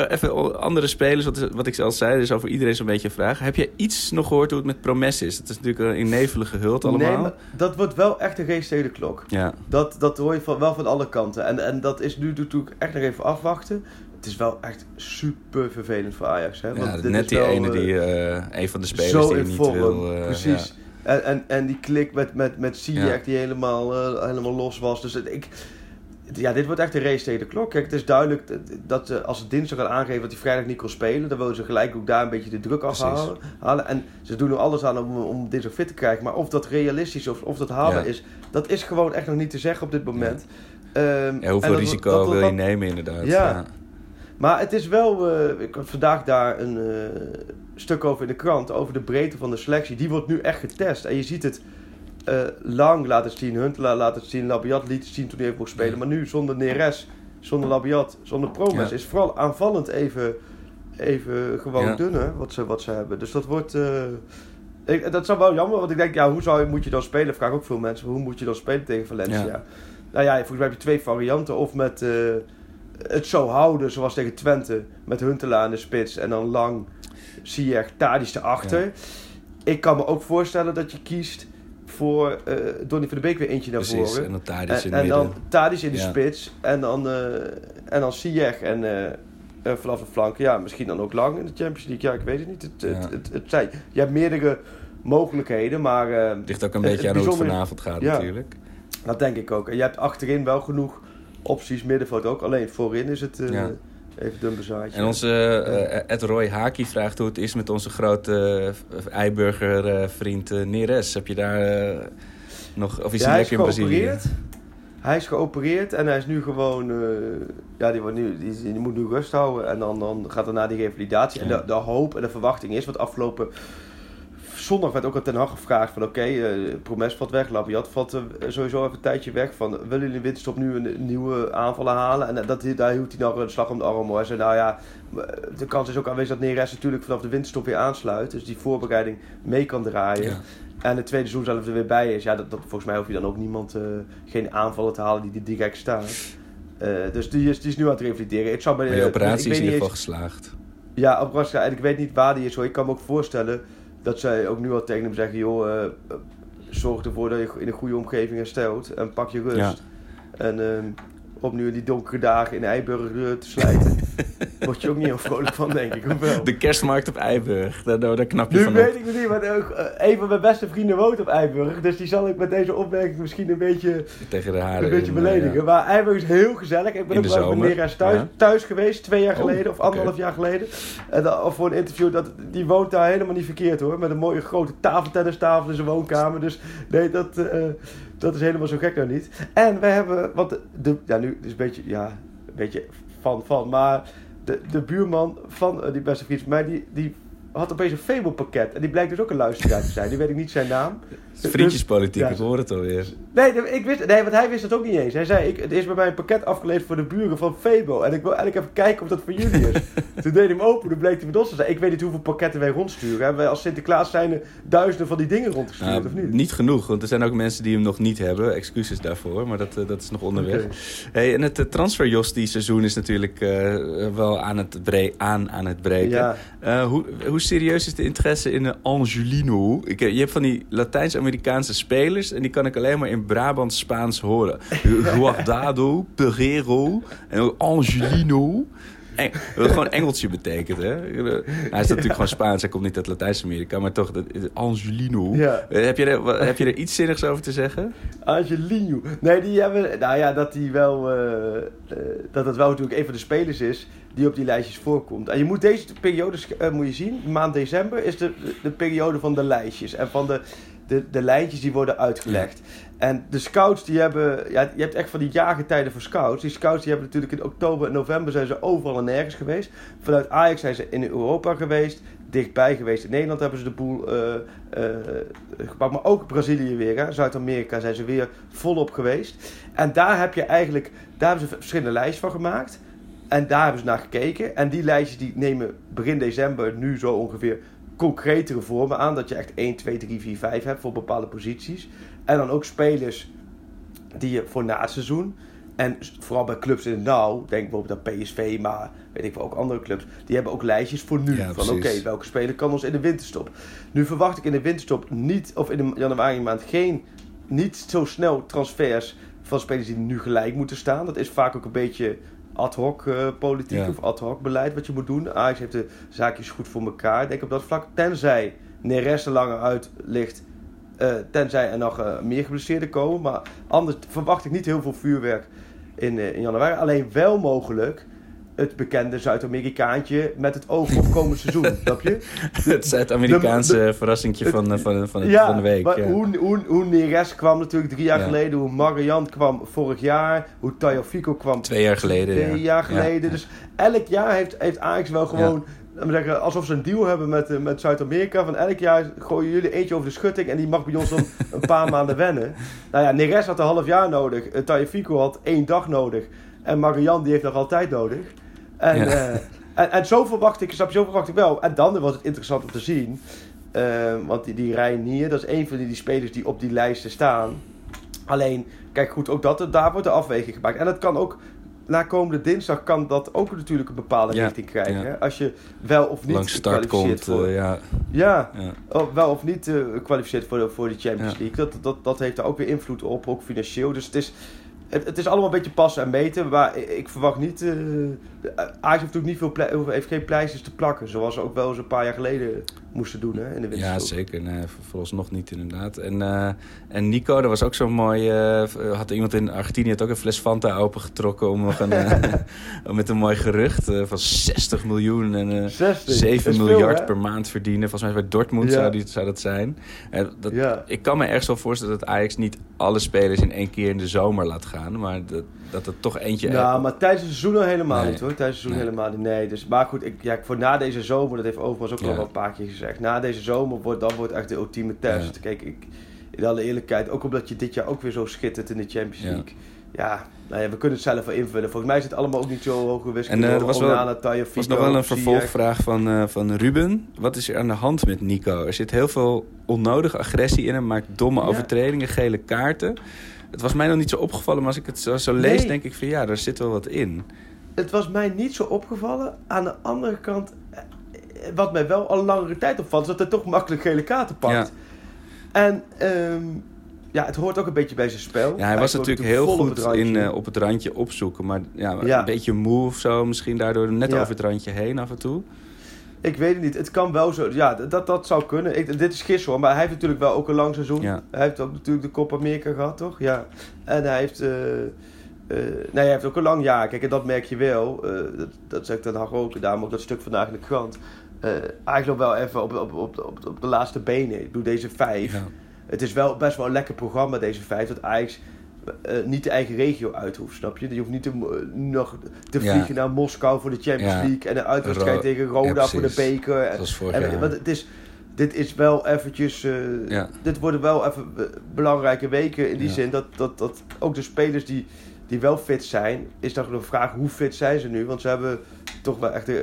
even andere spelers, wat, wat ik al zei, is over iedereen zo'n beetje een vraag. Heb je iets nog gehoord hoe het met Promes is? Het is natuurlijk in nevelen gehuld allemaal. Nee, maar dat wordt wel echt een geest tegen de klok. Ja, Dat, dat hoor je van, wel van alle kanten. En, en dat is nu natuurlijk echt nog even afwachten. Het is wel echt super vervelend voor Ajax. Hè? ja Want dit net is die wel, ene eh, die, eh, een van de spelers die niet vorm. wil... eh, Precies. En, en, en die klik met, met, met Ziyech Ja. die helemaal, eh, helemaal los was. Dus het- ik, ja, dit wordt echt een race tegen de klok. Kijk, het is duidelijk dat, dat ze, als ze dinsdag gaan aangeven dat hij vrijdag niet kon spelen, dan willen ze gelijk ook daar een beetje de druk afhalen. Halen. En ze doen er alles aan om, om dinsdag fit te krijgen. Maar of dat realistisch of, of dat Ja. is, dat is gewoon echt nog niet te zeggen op dit moment. Ehm, Ja, hoeveel dat- risico dat- dat- wil je nemen inderdaad? Ja. Maar het is wel. eh, ik had vandaag daar een eh, stuk over in de krant. Over de breedte van de selectie. Die wordt nu echt getest. En je ziet het eh, lang laten zien. Huntelaar laten zien. Labiat liet zien toen hij even mocht spelen. Maar nu zonder Neres, zonder Labiat, zonder Promes. Ja. Is vooral aanvallend even, even gewoon Ja. dun hè, wat, ze, wat ze hebben. Dus dat wordt. ik, dat is wel jammer. Want ik denk, ja, hoe zou, je- moet je dan spelen? Vraag ook veel mensen. Hoe moet je dan spelen tegen Valencia? Ja. Nou ja, volgens mij heb je twee varianten. Of met. Het zo houden zoals tegen Twente. Met Huntelaar in de spits en dan lang Ziyech, Tadic erachter. Ik kan me ook voorstellen dat je kiest voor eh Donny van de Beek weer eentje naar Precies, voren. en dan Tadic En, in en dan. Tadic in de Ja. spits en dan, eh en dan Ziyech en eh, vanaf de flanken. Ja, misschien dan ook lang in de Champions League. Ja, ik weet het niet. Het, het, Ja. het, het zijn, je hebt meerdere mogelijkheden, maar Het ligt ook een beetje aan hoe het vanavond gaat Ja. natuurlijk. dat denk ik ook. En je hebt achterin wel genoeg opties, middenveld ook. Alleen voorin is het eh, Ja. even dun bezaadje. En onze eh, Ed Roy Haki vraagt hoe het is met onze grote uh, Eiburger vriend Neres. Heb je daar nog... Of is Ja, hij lekker in Brazilië? geopereerd. Hij is geopereerd en hij is nu gewoon... ja, die, wordt nu, die, die moet nu rust houden. En dan, dan gaat er na die revalidatie. En de, de hoop en de verwachting is... Want afgelopen zondag werd ook aan Ten Hag gevraagd van... Oké, eh, Promes valt weg, Labiat valt eh, sowieso even een tijdje weg. Van, willen jullie in de winterstop nu een, nieuwe aanvallen halen? En dat, daar hield hij nog een slag om de arm. hoor. Hij zei, nou ja, de kans is ook aanwezig dat Neres natuurlijk vanaf de winterstop weer aansluit. Dus die voorbereiding mee kan draaien. Ja. En het tweede seizoen zelf er weer bij is. Ja, dat, dat, volgens mij hoef je dan ook niemand, eh, geen aanvallen te halen die er direct staan. Eh, dus die is, die is nu aan het revalideren. Ik zou bij Maar je eh, operatie ik is in ieder geval geslaagd. Ja, operatie. En ik weet niet waar die is hoor. Ik kan me ook voorstellen dat zij ook nu al tegen hem zeggen: joh, eh, eh, zorg ervoor dat je in een goede omgeving herstelt en pak je rust. Ja. En ehm, om nu die donkere dagen in Eiburg eh, te slijten, <laughs> word je ook niet heel vrolijk van, denk ik. Of wel? De kerstmarkt op Eiburg, daar, daar knap je Nu van weet op. ik het niet, maar ook, eh, een van mijn beste vrienden woont op Eiburg. Dus die zal ik met deze opmerking misschien een beetje, Tegen de haren een beetje eh, beledigen. ja. Maar Eiburg is heel gezellig. Ik ben In ook wel met Neres thuis, ja. thuis geweest, twee jaar Oh, geleden of anderhalf jaar geleden. En dan, voor een interview, dat, die woont daar helemaal niet verkeerd hoor. Met een mooie grote tafeltennistafel in zijn woonkamer. Dus nee, dat, eh, dat is helemaal zo gek nou niet. En we hebben, want de, ja nu is een beetje, ja, een beetje van van, maar de, de buurman van eh, die beste vriend van mij, die, die had opeens een Fable-pakket. En die blijkt dus ook een luisteraar te zijn. Die weet ik niet zijn naam. Vriendjespolitiek, Ja. ik hoor het alweer. Nee, ik wist, nee, want hij wist het ook niet eens. Hij zei, ik, het is bij mij een pakket afgeleverd voor de buren van Febo. En ik wil eigenlijk even kijken of dat voor jullie is. <laughs> Toen deed hij hem open, toen bleek hij ons te zijn. Ik weet niet hoeveel pakketten wij rondsturen. Hebben wij als Sinterklaas zijn er duizenden van die dingen rondgestuurd, Nou, of niet? niet genoeg, want er zijn ook mensen die hem nog niet hebben. Excuses daarvoor, maar dat, eh, dat is nog onderweg. Hey, en het uh, transferjostie-seizoen is natuurlijk eh, wel aan het, bre- aan, aan het breken. Ja. Eh, hoe, hoe serieus is de interesse in uh, Angelino? Ik, eh, je hebt van die Latijns-Amerikaanse spelers... en die kan ik alleen maar in Brabant-Spaans horen. <laughs> Guardado, Pereiro en ook Angelino... Eng, wat gewoon Engeltje betekent, hè? Hij is natuurlijk gewoon Spaans, hij komt niet uit Latijns-Amerika, maar toch, dat, Angelino. Ja. Heb, je er, wat- heb je er iets zinnigs over te zeggen? Angelino. Nee, die hebben. Nou ja, dat die wel. eh, dat het wel natuurlijk een van de spelers is die op die lijstjes voorkomt. En je moet deze periode eh, moet je zien. Maand december is de, de, de periode van de lijstjes en van de, de, de lijntjes die worden uitgelegd. En de scouts die hebben. Ja, je hebt echt van die jaargetijden voor scouts. Die scouts die hebben natuurlijk in oktober en november zijn ze overal en nergens geweest. Vanuit Ajax zijn ze in Europa geweest. Dichtbij geweest. In Nederland hebben ze de boel eh, gepakt. Maar ook Brazilië weer. Zuid-Amerika zijn ze weer volop geweest. En daar heb je eigenlijk. Daar hebben ze verschillende lijstjes van gemaakt. En daar hebben ze naar gekeken. En die lijstjes die nemen begin december nu zo ongeveer concretere vormen aan. Dat je echt 1, 2, 3, 4, 5 hebt voor bepaalde posities. En dan ook spelers die je voor na het seizoen. En vooral bij clubs in het nauw, denk bijvoorbeeld aan PSV, maar weet ik wel, ook andere clubs. Die hebben ook lijstjes voor nu. Ja, van oké, welke speler kan ons in de winterstop. Nu verwacht ik in de winterstop niet, of in de januari maand, geen, niet zo snel transfers van spelers die nu gelijk moeten staan. Dat is vaak ook een beetje ad hoc eh, politiek Ja. of ad hoc beleid wat je moet doen. Ajax heeft de zaakjes goed voor elkaar, denk ik op dat vlak. Tenzij Neres er langer uit ligt, eh, tenzij er nog eh, meer geblesseerden komen. Maar anders verwacht ik niet heel veel vuurwerk in, eh, in januari. Alleen wel mogelijk het bekende Zuid-Amerikaantje met het oog op komend seizoen. <laughs> snap je? Het Zuid-Amerikaanse verrassingje van, van, van, Ja, van de week. maar ja. hoe, hoe, hoe Neres kwam natuurlijk drie jaar Ja. geleden. Hoe Marian kwam vorig jaar. Hoe Tayo Fico kwam Twee jaar geleden. twee ja. jaar geleden. Dus elk jaar heeft, heeft Ajax wel gewoon... zeggen, alsof ze een deal hebben met, eh, met Zuid-Amerika. Van elk jaar gooien jullie eentje over de schutting... en die mag bij ons dan <laughs> een paar maanden wennen. Nou ja, Neres had een half jaar nodig. Uh, Tayo Fico had één dag nodig. En Marian die heeft nog altijd nodig. En, Ja. eh, en, en zo verwacht ik, snap je, zo verwacht ik wel. En dan was het interessant om te zien... eh, want die, die Reinier, dat is een van die, die spelers die op die lijsten staan. Alleen, kijk goed, ook dat, daar wordt de afweging gemaakt. En dat kan ook, na komende dinsdag kan dat ook natuurlijk een bepaalde Ja, richting krijgen. ja. Als je wel of niet Langs start kwalificeert komt, voor... eh, ja. ja, ja. oh, wel of niet eh, kwalificeert voor de, voor de Champions. League. Dat, dat, dat heeft daar ook weer invloed op, ook financieel. Dus het is, het, het is allemaal een beetje passen en meten. Maar ik, verwacht niet... eh Ajax heeft natuurlijk niet veel ple- heeft geen pleisters te plakken. Zoals ze ook wel eens een paar jaar geleden moesten doen hè, in de Ja, zeker. Nee, voor- vooralsnog niet inderdaad. En, eh, en Nico, dat was ook zo mooi. had iemand in Argentinië had ook een fles Fanta opengetrokken om nog een, <laughs> met een mooi gerucht van 60 miljoen en eh 60. 7 Dat is veel, miljard hè? per maand verdienen. Volgens mij bij Dortmund Ja. zou, die, zou dat zijn. Dat, Ja. Ik kan me ergens wel voorstellen dat Ajax niet alle spelers in één keer in de zomer laat gaan. Maar dat, dat het toch eentje... Nou, maar tijdens het seizoen al helemaal Nee. niet hoor. Tijdens het seizoen Nee. helemaal niet. Nee, dus, maar goed, ik, ja, voor na deze zomer, dat heeft Overmars ook Ja. al wel een paar keer gezegd. Na deze zomer wordt dan wordt echt de ultieme test. Ja. Kijk, ik, in alle eerlijkheid, ook omdat je dit jaar ook weer zo schittert in de Champions Ja. League. Ja, nou ja, we kunnen het zelf wel invullen. Volgens mij is het allemaal ook niet zo hoog gewist. En, eh, er was wel- Taya, Er was nog wel een vervolgvraag van, eh, van Ruben. Wat is er aan de hand met Nico? Er zit heel veel onnodige agressie in hem. Maakt domme Ja. overtredingen, gele kaarten. Het was mij nog niet zo opgevallen, maar als ik het zo, zo lees, Nee. denk ik van ja, daar zit wel wat in. Het was mij niet zo opgevallen. Aan de andere kant, eh, wat mij wel al langere tijd opvalt, is dat hij toch makkelijk gele kaarten pakt. Ja. En ehm, ja, het hoort ook een beetje bij zijn spel. Ja, hij was natuurlijk heel vol op goed het in, eh, op het randje opzoeken. Maar ja, Ja. een beetje moe of zo. Misschien daardoor net over het randje heen af en toe. Ik weet het niet. Het kan wel zo. Ja, dat, dat zou kunnen. Ik, dit is gisteren hoor. Maar hij heeft natuurlijk wel ook een lang seizoen. Ja. Hij heeft ook natuurlijk de Copa America gehad, toch? Ja. En hij heeft... eh, eh, nee, hij heeft ook een lang jaar. Kijk, en dat merk je wel. Eh, dat, dat zegt Den Haag ook. Daarom ook dat stuk vandaag in de krant. Eigenlijk nog wel even op, op, op, op, op de laatste benen. Ik bedoel, deze vijf. Ja. Het is wel best wel een lekker programma, deze vijf. Dat Ajax eh, niet de eigen regio uit hoeft, snap je? Je hoeft niet te, mo- nog te Ja. vliegen naar Moskou voor de Champions Ja. League. En een uitwedstrijd tegen Roda Ja, voor de beker. En- vorig en, jaar. want het is, dit is wel eventjes... eh. Dit worden wel even eh, belangrijke weken in die zin dat, dat, dat ook de spelers die, die wel fit zijn... Is dan de vraag hoe fit zijn ze nu? Want ze hebben toch wel echt eh,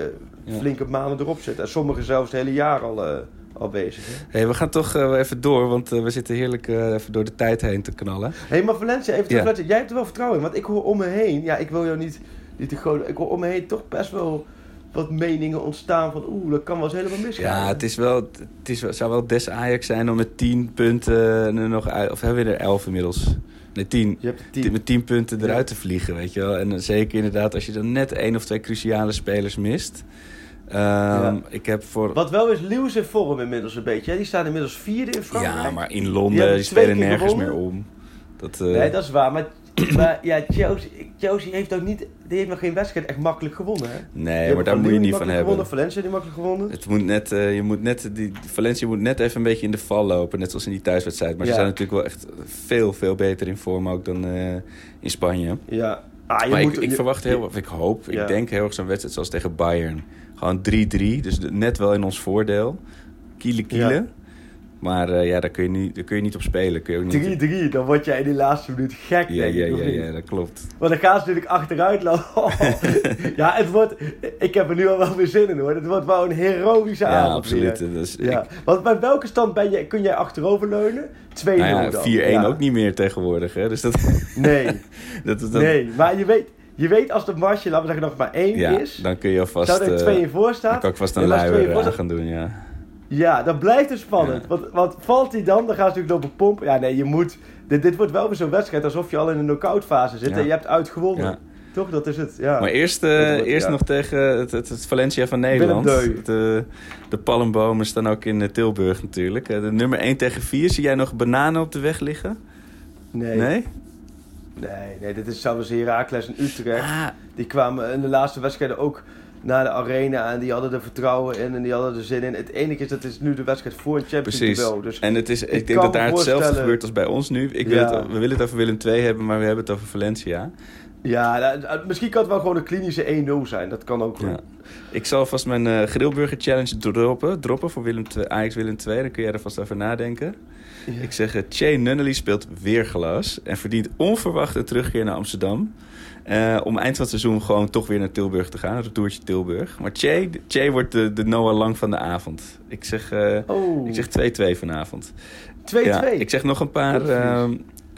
flinke maanden erop zitten. En sommigen zelfs het hele jaar al, eh, al bezig. Hè? Hey, we gaan toch eh, even door, want eh, we zitten heerlijk eh, even door de tijd heen te knallen. Hé, hey, maar Valencia, even terug, Ja. Valencia, jij hebt er wel vertrouwen in. Want ik hoor om me heen, ja, ik wil jou niet, niet te groot... Ik hoor om me heen toch best wel wat meningen ontstaan van... Oeh, dat kan wel eens helemaal misgaan. Ja, het, is wel, het is, wel- zou wel des Ajax zijn om met 10 punten nog uit... Of hebben we er 11 inmiddels? Nee, 10. Je hebt Tien- tien. Met 10 punten eruit Ja. te vliegen, weet je wel. En zeker inderdaad als je dan net één of twee cruciale spelers mist. Ehm, Ik heb voor... Wat wel is, Lewis in vorm inmiddels een beetje. Hè? Die staan inmiddels vierde in Frankrijk. Ja, maar in Die Londen, die, twee spelen nergens gewonnen. meer om. Dat, eh, Nee, dat is waar. Maar, maar ja, Chelsea, Chelsea heeft ook niet... Die heeft nog geen wedstrijd echt makkelijk gewonnen, hè? Die nee, maar daar moet je niet van hebben. Gewonnen, Valencia die makkelijk gewonnen. Het moet net, eh, je moet net, die, Valencia moet net even een beetje in de val lopen. Net zoals in die thuiswedstrijd. Maar Ja. ze zijn natuurlijk wel echt veel, veel beter in vorm ook dan eh, in Spanje. Ja. Ah, je maar moet, ik, ik je- verwacht heel, of ik hoop, Ja. ik denk heel erg zo'n wedstrijd zoals tegen Bayern. Gewoon 3-3, dus net wel in ons voordeel. Kiele kiele. Ja. Maar eh, ja, daar kun, je niet, daar kun je niet op spelen. Kun je ook niet, 3-3, dan word jij in die laatste minuut gek, ja, ja, ja, ja, dat klopt. Want dan gaan ze natuurlijk achteruit lopen. <laughs> ja, het wordt... Ik heb er nu al wel weer zin in, hoor. Het wordt wel een heroïsche Ja, avond. absoluut. Dus Ja. ik, Want bij welke stand ben je, kun jij achteroverleunen? 2-0 nou ja, 4-1 dan. Ja. ook niet meer tegenwoordig. Hè? Dus dat, Nee, <laughs> dat, dat, nee. Maar je weet, je weet als de marge, laten we zeggen, nog maar één ja, is... dan kun je alvast... zou er eh, 2 in voor dan staan? kan ik vast een twee luier staat- gaan doen, ja. Ja, dan blijft het spannend. Ja. Want, want valt hij dan, dan gaan ze natuurlijk lopen pompen. Ja, nee, je moet... Dit, dit wordt wel weer zo'n wedstrijd alsof je al in een knock-out fase zit Ja. en je hebt uitgewonnen. Toch, dat is het. Ja. Maar eerst, eh, Dat wordt- eerst ja. nog tegen het, het, het Valencia van Nederland. De, de palmbomen staan ook in eh, Tilburg natuurlijk. Eh, De nummer 1 tegen 4. Zie jij nog bananen op de weg liggen? nee. Nee? Nee, nee, dit is zelfs Heracles en Utrecht. Ah, Die kwamen in de laatste wedstrijden ook naar de arena en die hadden er vertrouwen in en die hadden er zin in. Het enige is, dat is nu de wedstrijd voor een Champions League duel. Dus en het is, ik, ik denk dat daar hetzelfde gebeurt als bij ons nu. Ik wil Ja. het, we willen het over Willem II hebben, maar we hebben het over Valencia. ja, nou, misschien kan het wel gewoon een klinische 1-0 zijn. Dat kan ook. Ja. Ik zal vast mijn eh grillburger challenge droppen, droppen voor Willem II, Ajax Willem II. Dan kun jij er vast over nadenken. Ja. Ik zeg, eh, Che Nunnally speelt weer glas en verdient onverwacht een terugkeer naar Amsterdam. Eh, om eind van het seizoen gewoon toch weer naar Tilburg te gaan, een retourtje Tilburg. Maar Che, Che wordt de, de Noah Lang van de avond. Ik zeg, eh, Oh, ik zeg 2-2 vanavond. 2-2. Ja, ik zeg nog een paar.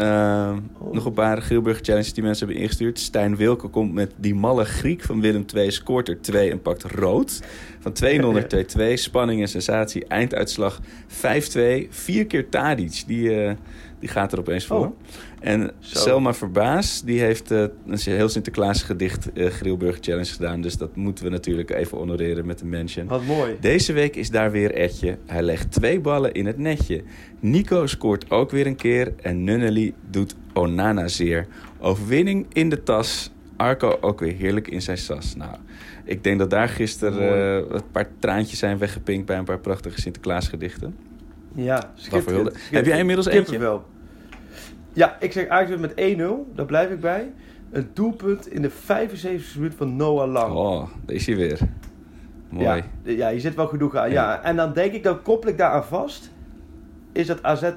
Ehm, Oh. nog een paar Grilburger challenges die mensen hebben ingestuurd. Stijn Wilke komt met die malle Griek van Willem II, scoort er 2 en pakt rood. Van 2-0 naar <laughs> 2-2, spanning en sensatie, einduitslag 5-2. Vier keer Tadic, die, eh, die gaat er opeens voor. Oh. En Zo. Selma Verbaas, die heeft eh, een heel Sinterklaas gedicht eh Grilburger challenge gedaan. Dus dat moeten we natuurlijk even honoreren met een mention. Wat mooi. Deze week is daar weer Etje. Hij legt twee ballen in het netje. Nico scoort ook weer een keer en Nunnely doet Onana zeer. Overwinning in de tas. Arco ook weer heerlijk in zijn sas. Nou, ik denk dat daar gisteren eh, een paar traantjes zijn weggepinkt bij een paar prachtige Sinterklaasgedichten. Ja, schitterend. Heb jij inmiddels eentje? Kippenvel. Ja, ik zeg Ajax wint met 1-0. Daar blijf ik bij. Een doelpunt in de 75e minuut van Noah Lang. Oh, daar is hij weer. Mooi. Ja, ja, je zit wel genoeg aan. Ja. En dan denk ik, dan koppel ik daaraan vast, is dat AZ eh,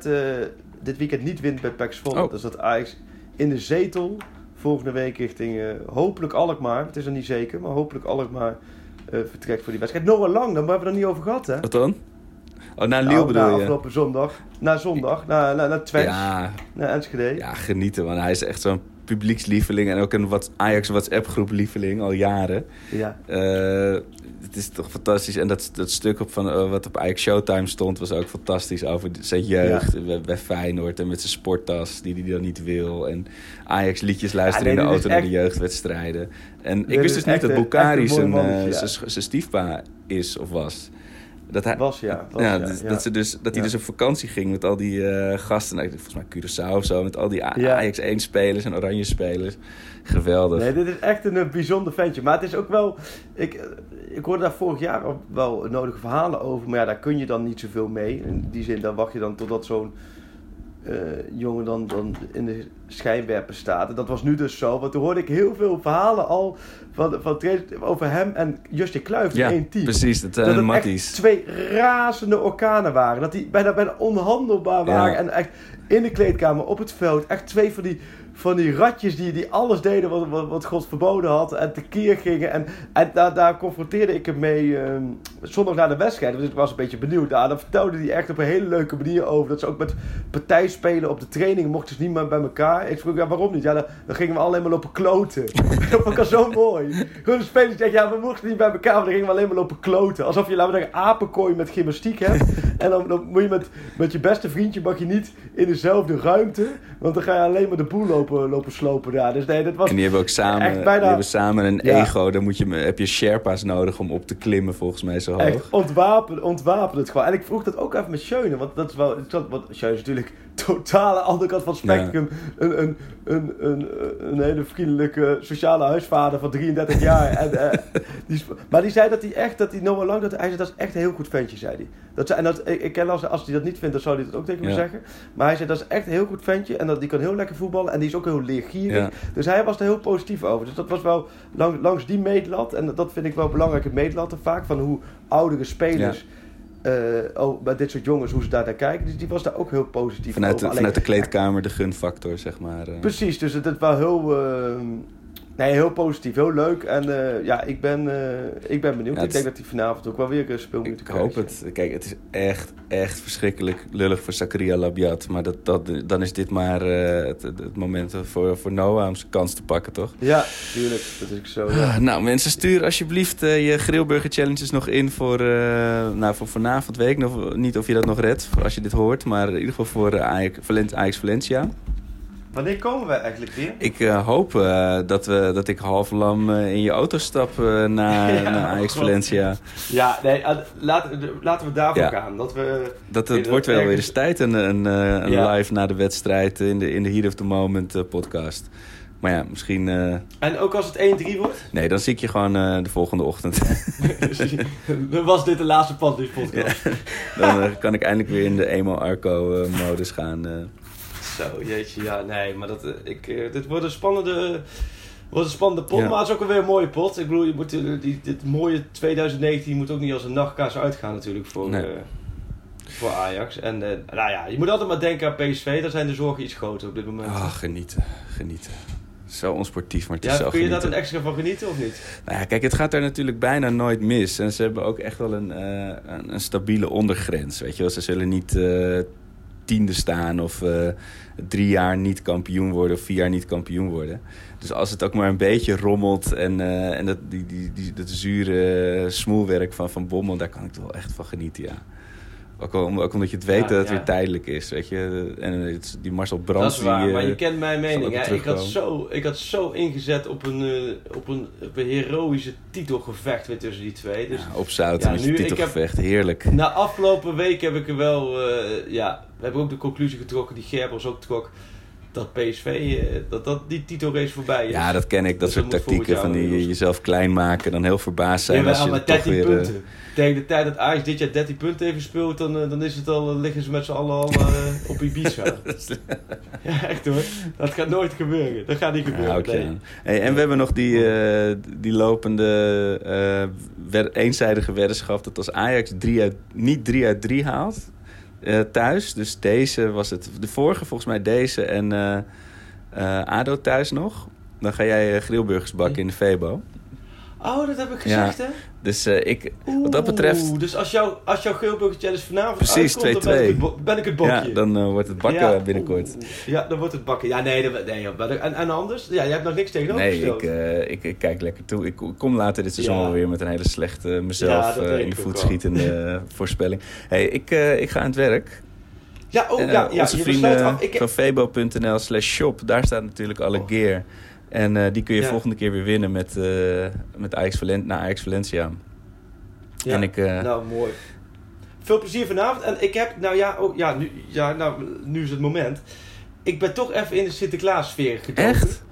dit weekend niet wint bij PEC Zwolle. Oh. Dus dat Ajax in de zetel volgende week richting eh, hopelijk Alkmaar, het is nog niet zeker, maar hopelijk Alkmaar eh vertrekt voor die wedstrijd. Noah Lang, daar hebben we het er niet over gehad hè? Wat dan? Oh, naar Nou, Liel bedoel na je? afgelopen zondag, na zondag, na, na, na Twents, Ja, naar Enschede. ja, genieten, want hij is echt zo'n publiekslieveling en ook een wat Ajax WhatsApp groep lieveling al jaren. Ja. Eh, het is toch fantastisch. En dat, dat stuk op van, eh, wat op Ajax Showtime stond was ook fantastisch over zijn jeugd bij, bij Feyenoord en met zijn sporttas die hij dan niet wil. En Ajax liedjes luisteren Ja, nee, in de auto naar de jeugdwedstrijden. En ik wist is dus niet dat Bukari zijn, eh, ja. zijn zijn stiefpa is of was. Dat hij, Was ja. Was, ja, ja, dus- ja. Dat, ze dus, dat hij dus op vakantie ging met al die eh, gasten. Nou, volgens mij Curaçao of zo. Met al die. Ajax 1 spelers en Oranje spelers. Geweldig. Nee, dit is echt een, eh, bijzonder ventje. Maar het is ook wel... Ik, eh, ik hoorde daar vorig jaar wel nodige verhalen over. Maar ja, daar kun je dan niet zoveel mee. In die zin, dan wacht je dan totdat zo'n eh, jongen dan, dan in de schijnwerper staat. En dat was nu dus zo. Want toen hoorde ik heel veel verhalen al van, van over hem en Justje Kluivert ja, in één team. precies. Dat zijn dat het echt twee razende orkanen waren. Dat die bijna, bijna onhandelbaar waren. Ja. En echt in de kleedkamer, op het veld. Echt twee van die, van die ratjes die, die alles deden wat, wat, God verboden had. En tekeer gingen. En, en daar, daar confronteerde ik hem mee ehm, zondag na de wedstrijd. Dus ik was een beetje benieuwd. Nou, dan vertelde hij echt op een hele leuke manier over. Dat ze ook met partijspelen op de training mochten ze niet meer bij elkaar. Ik vroeg, ja, waarom niet? Ja, dan, gingen we alleen maar lopen kloten. <laughs> dat vond ik al zo mooi. Gewoon spelers zeggen, ja, we mochten niet bij elkaar. Maar dan gingen we alleen maar lopen kloten. Alsof je, laten we zeggen, apenkooi met gymnastiek hebt. en dan, dan moet je met, met je beste vriendje mag je niet in dezelfde ruimte. Want dan ga je alleen maar de boel lopen, lopen slopen daar. Dus nee, dat was En die hebben ook samen, echt bijna- die hebben samen een Ja. ego. Dan moet je, heb je Sherpa's nodig om op te klimmen, volgens mij zo hoog. Echt ontwapen, ontwapen het gewoon. En ik vroeg dat ook even met Schöne, want dat is wel... Want Schöne is natuurlijk totale andere kant van het spectrum. Een, een, een, een, een hele vriendelijke sociale huisvader van 33 jaar. en, eh, <laughs> die, maar die zei dat hij echt, dat hij Noah Lang, dat, hij zei dat is echt een heel goed ventje, zei hij. Dat, zei- en dat, ik, ik ken als, als hij dat niet vindt, dan zou hij dat ook tegen me Ja. zeggen. Maar hij zei dat is echt een heel goed ventje en dat, die kan heel lekker voetballen en die is ook heel leergierig. Ja. Dus hij was er heel positief over. Dus dat was wel lang, langs die meetlat. En dat vind ik wel belangrijke meetlatten vaak. Van hoe oudere spelers, oh, bij dit soort jongens, hoe ze daar naar kijken. Dus die was daar ook heel positief Vanuit, over. de, Alleen- vanuit de kleedkamer de gunfactor, zeg maar. eh. Precies, dus het, het was heel, eh, nee, heel positief, heel leuk. En eh, ja, ik ben, eh, ik ben benieuwd. Ja, ik denk dat hij vanavond ook wel weer een speelminuten Ik krijgt. hoop het. Kijk, het is echt, echt verschrikkelijk lullig voor Zakaria Labiat. Maar dat, dat, dan is dit maar eh, het, moment voor, voor Noah om zijn kans te pakken, toch? Ja, tuurlijk. Dat is ook zo. Ja. Ah, Nou, mensen, stuur alsjeblieft eh, je grillburger challenges nog in voor, eh, nou, voor vanavond. Weet ik nog niet of je dat nog redt, als je dit hoort. Maar in ieder geval voor eh, Ajax, Ajax Valencia. Wanneer komen we eigenlijk weer? Ik eh, hoop eh, dat, we, dat ik half lam eh, in je auto stap naar, <laughs> Ja, naar Ajax. Valencia. Ja, nee, laten, laten we daarvoor Ja. gaan. Dat we... Dat, het wordt wel weer eens tijd, een, een, een Ja. live na de wedstrijd in de, in de Heat of the Moment podcast. Maar ja, misschien... En ook als het 1-3 wordt? nee, dan zie ik je gewoon de volgende ochtend. <laughs> Dan was dit de laatste Panties podcast. <laughs> dan kan ik eindelijk weer in de emo-arco-modus gaan. Zo, jeetje, ja, nee, maar dat, eh, ik, eh, dit wordt een spannende, wordt een spannende pot, Ja. maar het is ook alweer een mooie pot. Ik bedoel, je moet, eh, die, dit mooie 2019 moet ook niet als een nachtkaas uitgaan natuurlijk voor, Nee. voor Ajax. En nou ja, je moet altijd maar denken aan PSV, daar zijn de zorgen iets groter op dit moment. Ah, genieten, genieten. Zo onsportief, maar het is zo kun je daar een extra van genieten of niet? Nou ja, kijk, het gaat er natuurlijk bijna nooit mis. En ze hebben ook echt wel een, een, een stabiele ondergrens. Weet je wel, ze zullen niet tiende staan of eh, drie jaar niet kampioen worden of vier jaar niet kampioen worden. Dus als het ook maar een beetje rommelt en, eh, en dat, die, die, die, dat zure smoelwerk van Van Bommel, daar kan ik toch wel echt van genieten, ja. Ook, al, ook omdat je het weet Ja, dat het ja. weer tijdelijk is, weet je. En het, die Marcel Dat Brands, is waar, die, eh, maar je kent mijn mening. Hè? weer Ik, had zo, ik had zo ingezet op een, eh, op een, op een heroïsche titelgevecht weer tussen die twee. Dus ja, opzouten Ja, met nu, heb- titelgevecht, heerlijk. Na afgelopen week heb ik er wel, eh, ja, we hebben ook de conclusie getrokken die Gerbers ook trok. dat PSV, eh, dat, dat die titelrace voorbij is. Ja, dat ken ik. Dat Dus soort tactieken van die jezelf klein maken. Dan heel verbaasd zijn Ja, als maar, je maar er toch 13 weer... eh, punten. Tegen de tijd dat Ajax dit jaar 13 punten heeft gespeeld, dan, eh, dan is het al, dan liggen ze met z'n allen al eh, <laughs> op Ibiza. <laughs> ja, echt hoor. Dat gaat nooit gebeuren. Dat gaat niet Ja, gebeuren. oké. nee. Hey, en we hebben nog die, die lopende eenzijdige weddenschap dat als Ajax drie uit, niet 3 uit 3 haalt eh, thuis. Dus deze was het. De vorige volgens mij deze en eh, eh, ADO thuis nog. Dan ga jij grillburgers bakken in de Febo. Oh, dat heb ik gezegd, hè? Dus eh, ik, wat dat betreft, dus als, jou, als jouw Geelburger Challenge vanavond Precies, uitkomt, dan ben 2-2. ik, het ben ik het bokje. ja, dan eh, wordt het bakken Ja, binnenkort. Ja, dan wordt het bakken. Ja, nee, dat, nee joh, en, en anders? Ja, jij hebt nog niks tegenover Nee, ik, eh, ik, ik kijk lekker toe. Ik kom later dit seizoen Ja. wel weer met een hele slechte mezelf in de voet schietende <laughs> voorspelling. Hey, ik, ik ga aan het werk. ja, oh, ja, ja, onze vrienden van febo.nl slash shop, daar staat natuurlijk alle Oh. gear. En eh, die kun je Ja. volgende keer weer winnen met, eh met Ajax Valen naar Ajax Valencia. ja, En ik, eh, Nou, mooi. Veel plezier vanavond. En ik heb, nou ja, oh, ja, nu, ja nou, nu is het moment. Ik ben toch even in de Sinterklaas-sfeer gekomen. Echt?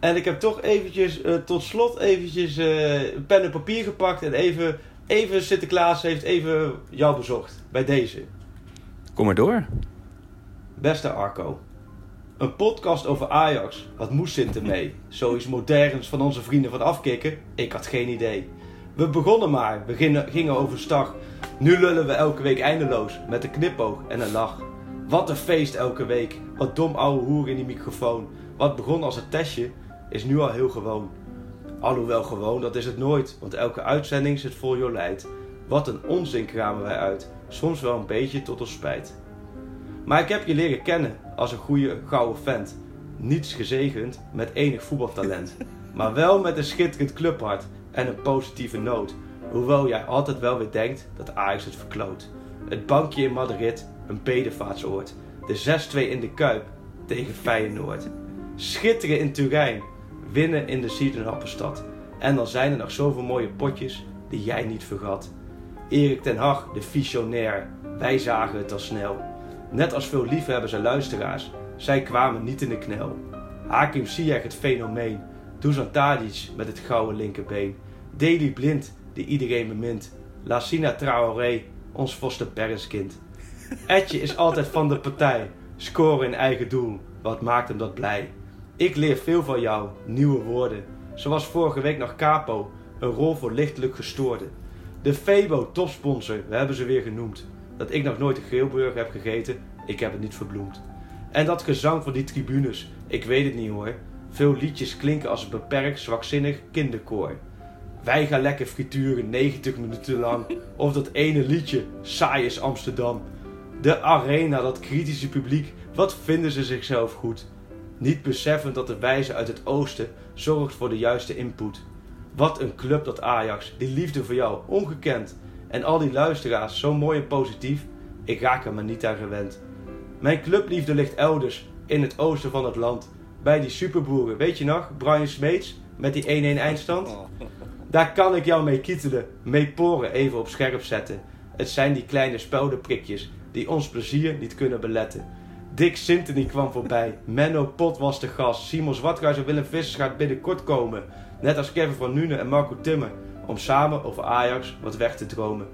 En ik heb toch eventjes, tot slot eventjes pen en papier gepakt. En even, even Sinterklaas heeft even jou bezocht. Bij deze. Kom maar door. Beste Arco. Een podcast over Ajax. Wat moest Sinter mee? Zoiets moderns van onze vrienden van Afkikken? Ik had geen idee. We begonnen maar, we gingen, gingen overstag. Nu lullen we elke week eindeloos, met een knipoog en een lach. Wat een feest elke week, wat dom ouwe hoer in die microfoon. Wat begon als een testje, is nu al heel gewoon. Alhoewel gewoon, dat is het nooit, want elke uitzending zit vol Jolijt. Wat een onzin kramen wij uit, soms wel een beetje tot ons spijt. Maar ik heb je leren kennen als een goede gouden vent. Niets gezegend met enig voetbaltalent. <laughs> Maar wel met een schitterend clubhart en een positieve noot. Hoewel jij altijd wel weer denkt dat Ajax het verkloot. Het bankje in Madrid, een bedevaartsoord. De 6-2 in de Kuip tegen Feyenoord. Schitteren in Turijn, winnen in de Siedenhappenstad. En dan zijn er nog zoveel mooie potjes die jij niet vergat. Erik ten Hag, de visionair, wij zagen het al snel. Net als veel liefhebbers en luisteraars, zij kwamen niet in de knel. Hakim Ziyech het fenomeen, Dusan Tadic met het gouden linkerbeen. Daley Blind, die iedereen bemint. Lassina Traoré, ons Foster Perrenskind. Etje is altijd van de partij, scoren in eigen doel, wat maakt hem dat blij. Ik leer veel van jou, nieuwe woorden. Zoals vorige week nog Capo, een rol voor lichtelijk gestoorden. De Febo topsponsor, we hebben ze weer genoemd. Dat ik nog nooit een geelburger heb gegeten, ik heb het niet verbloemd. En dat gezang van die tribunes, ik weet het niet hoor. Veel liedjes klinken als een beperkt, zwakzinnig kinderkoor. Wij gaan lekker frituren 90 minuten lang. <laughs> Of dat ene liedje, saai is Amsterdam. De arena, dat kritische publiek, wat vinden ze zichzelf goed? Niet beseffend dat de wijze uit het oosten zorgt voor de juiste input. Wat een club dat Ajax, die liefde voor jou, ongekend. En al die luisteraars, zo mooi en positief, ik raak er maar niet aan gewend. Mijn clubliefde ligt elders, in het oosten van het land. Bij die superboeren, weet je nog, Brian Smeets, met die 1-1 eindstand? Daar kan ik jou mee kietelen, mee poren even op scherp zetten. Het zijn die kleine speldenprikjes, die ons plezier niet kunnen beletten. Dick Sintony kwam voorbij, <laughs> Menno Pot was de gast, Simon Zwartruis en Willem Vissers gaat binnenkort komen. Net als Kevin van Nuenen en Marco Timmer, om samen over Ajax wat weg te dromen.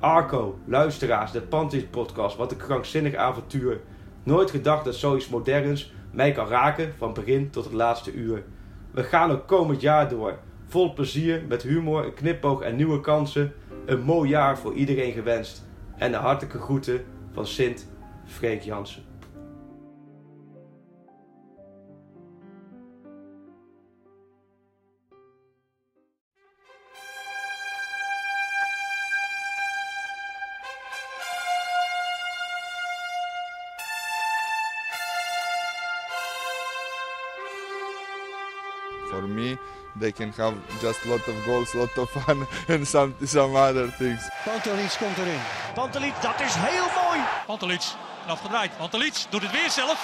Arco, luisteraars, de Panties podcast, wat een krankzinnig avontuur. Nooit gedacht dat zoiets moderns mij kan raken van begin tot het laatste uur. We gaan ook komend jaar door, vol plezier, met humor, een knipoog en nieuwe kansen. Een mooi jaar voor iedereen gewenst. En de hartelijke groeten van Sint Freek Jansen. they can have just lot of goals, lot of fun <laughs> and some, some other things. Pantelic komt erin. Pantelic, dat is heel mooi. Pantelic, afgedraaid. Pantelic doet het weer zelf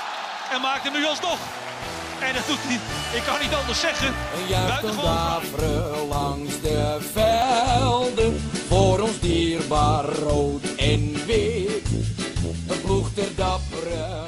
en maakt hem nu alsnog. En dat doet hij, ik kan niet anders zeggen. Buitengewoon langs de velden, voor ons dierbaar rood en wit. Een ploeg ter dappere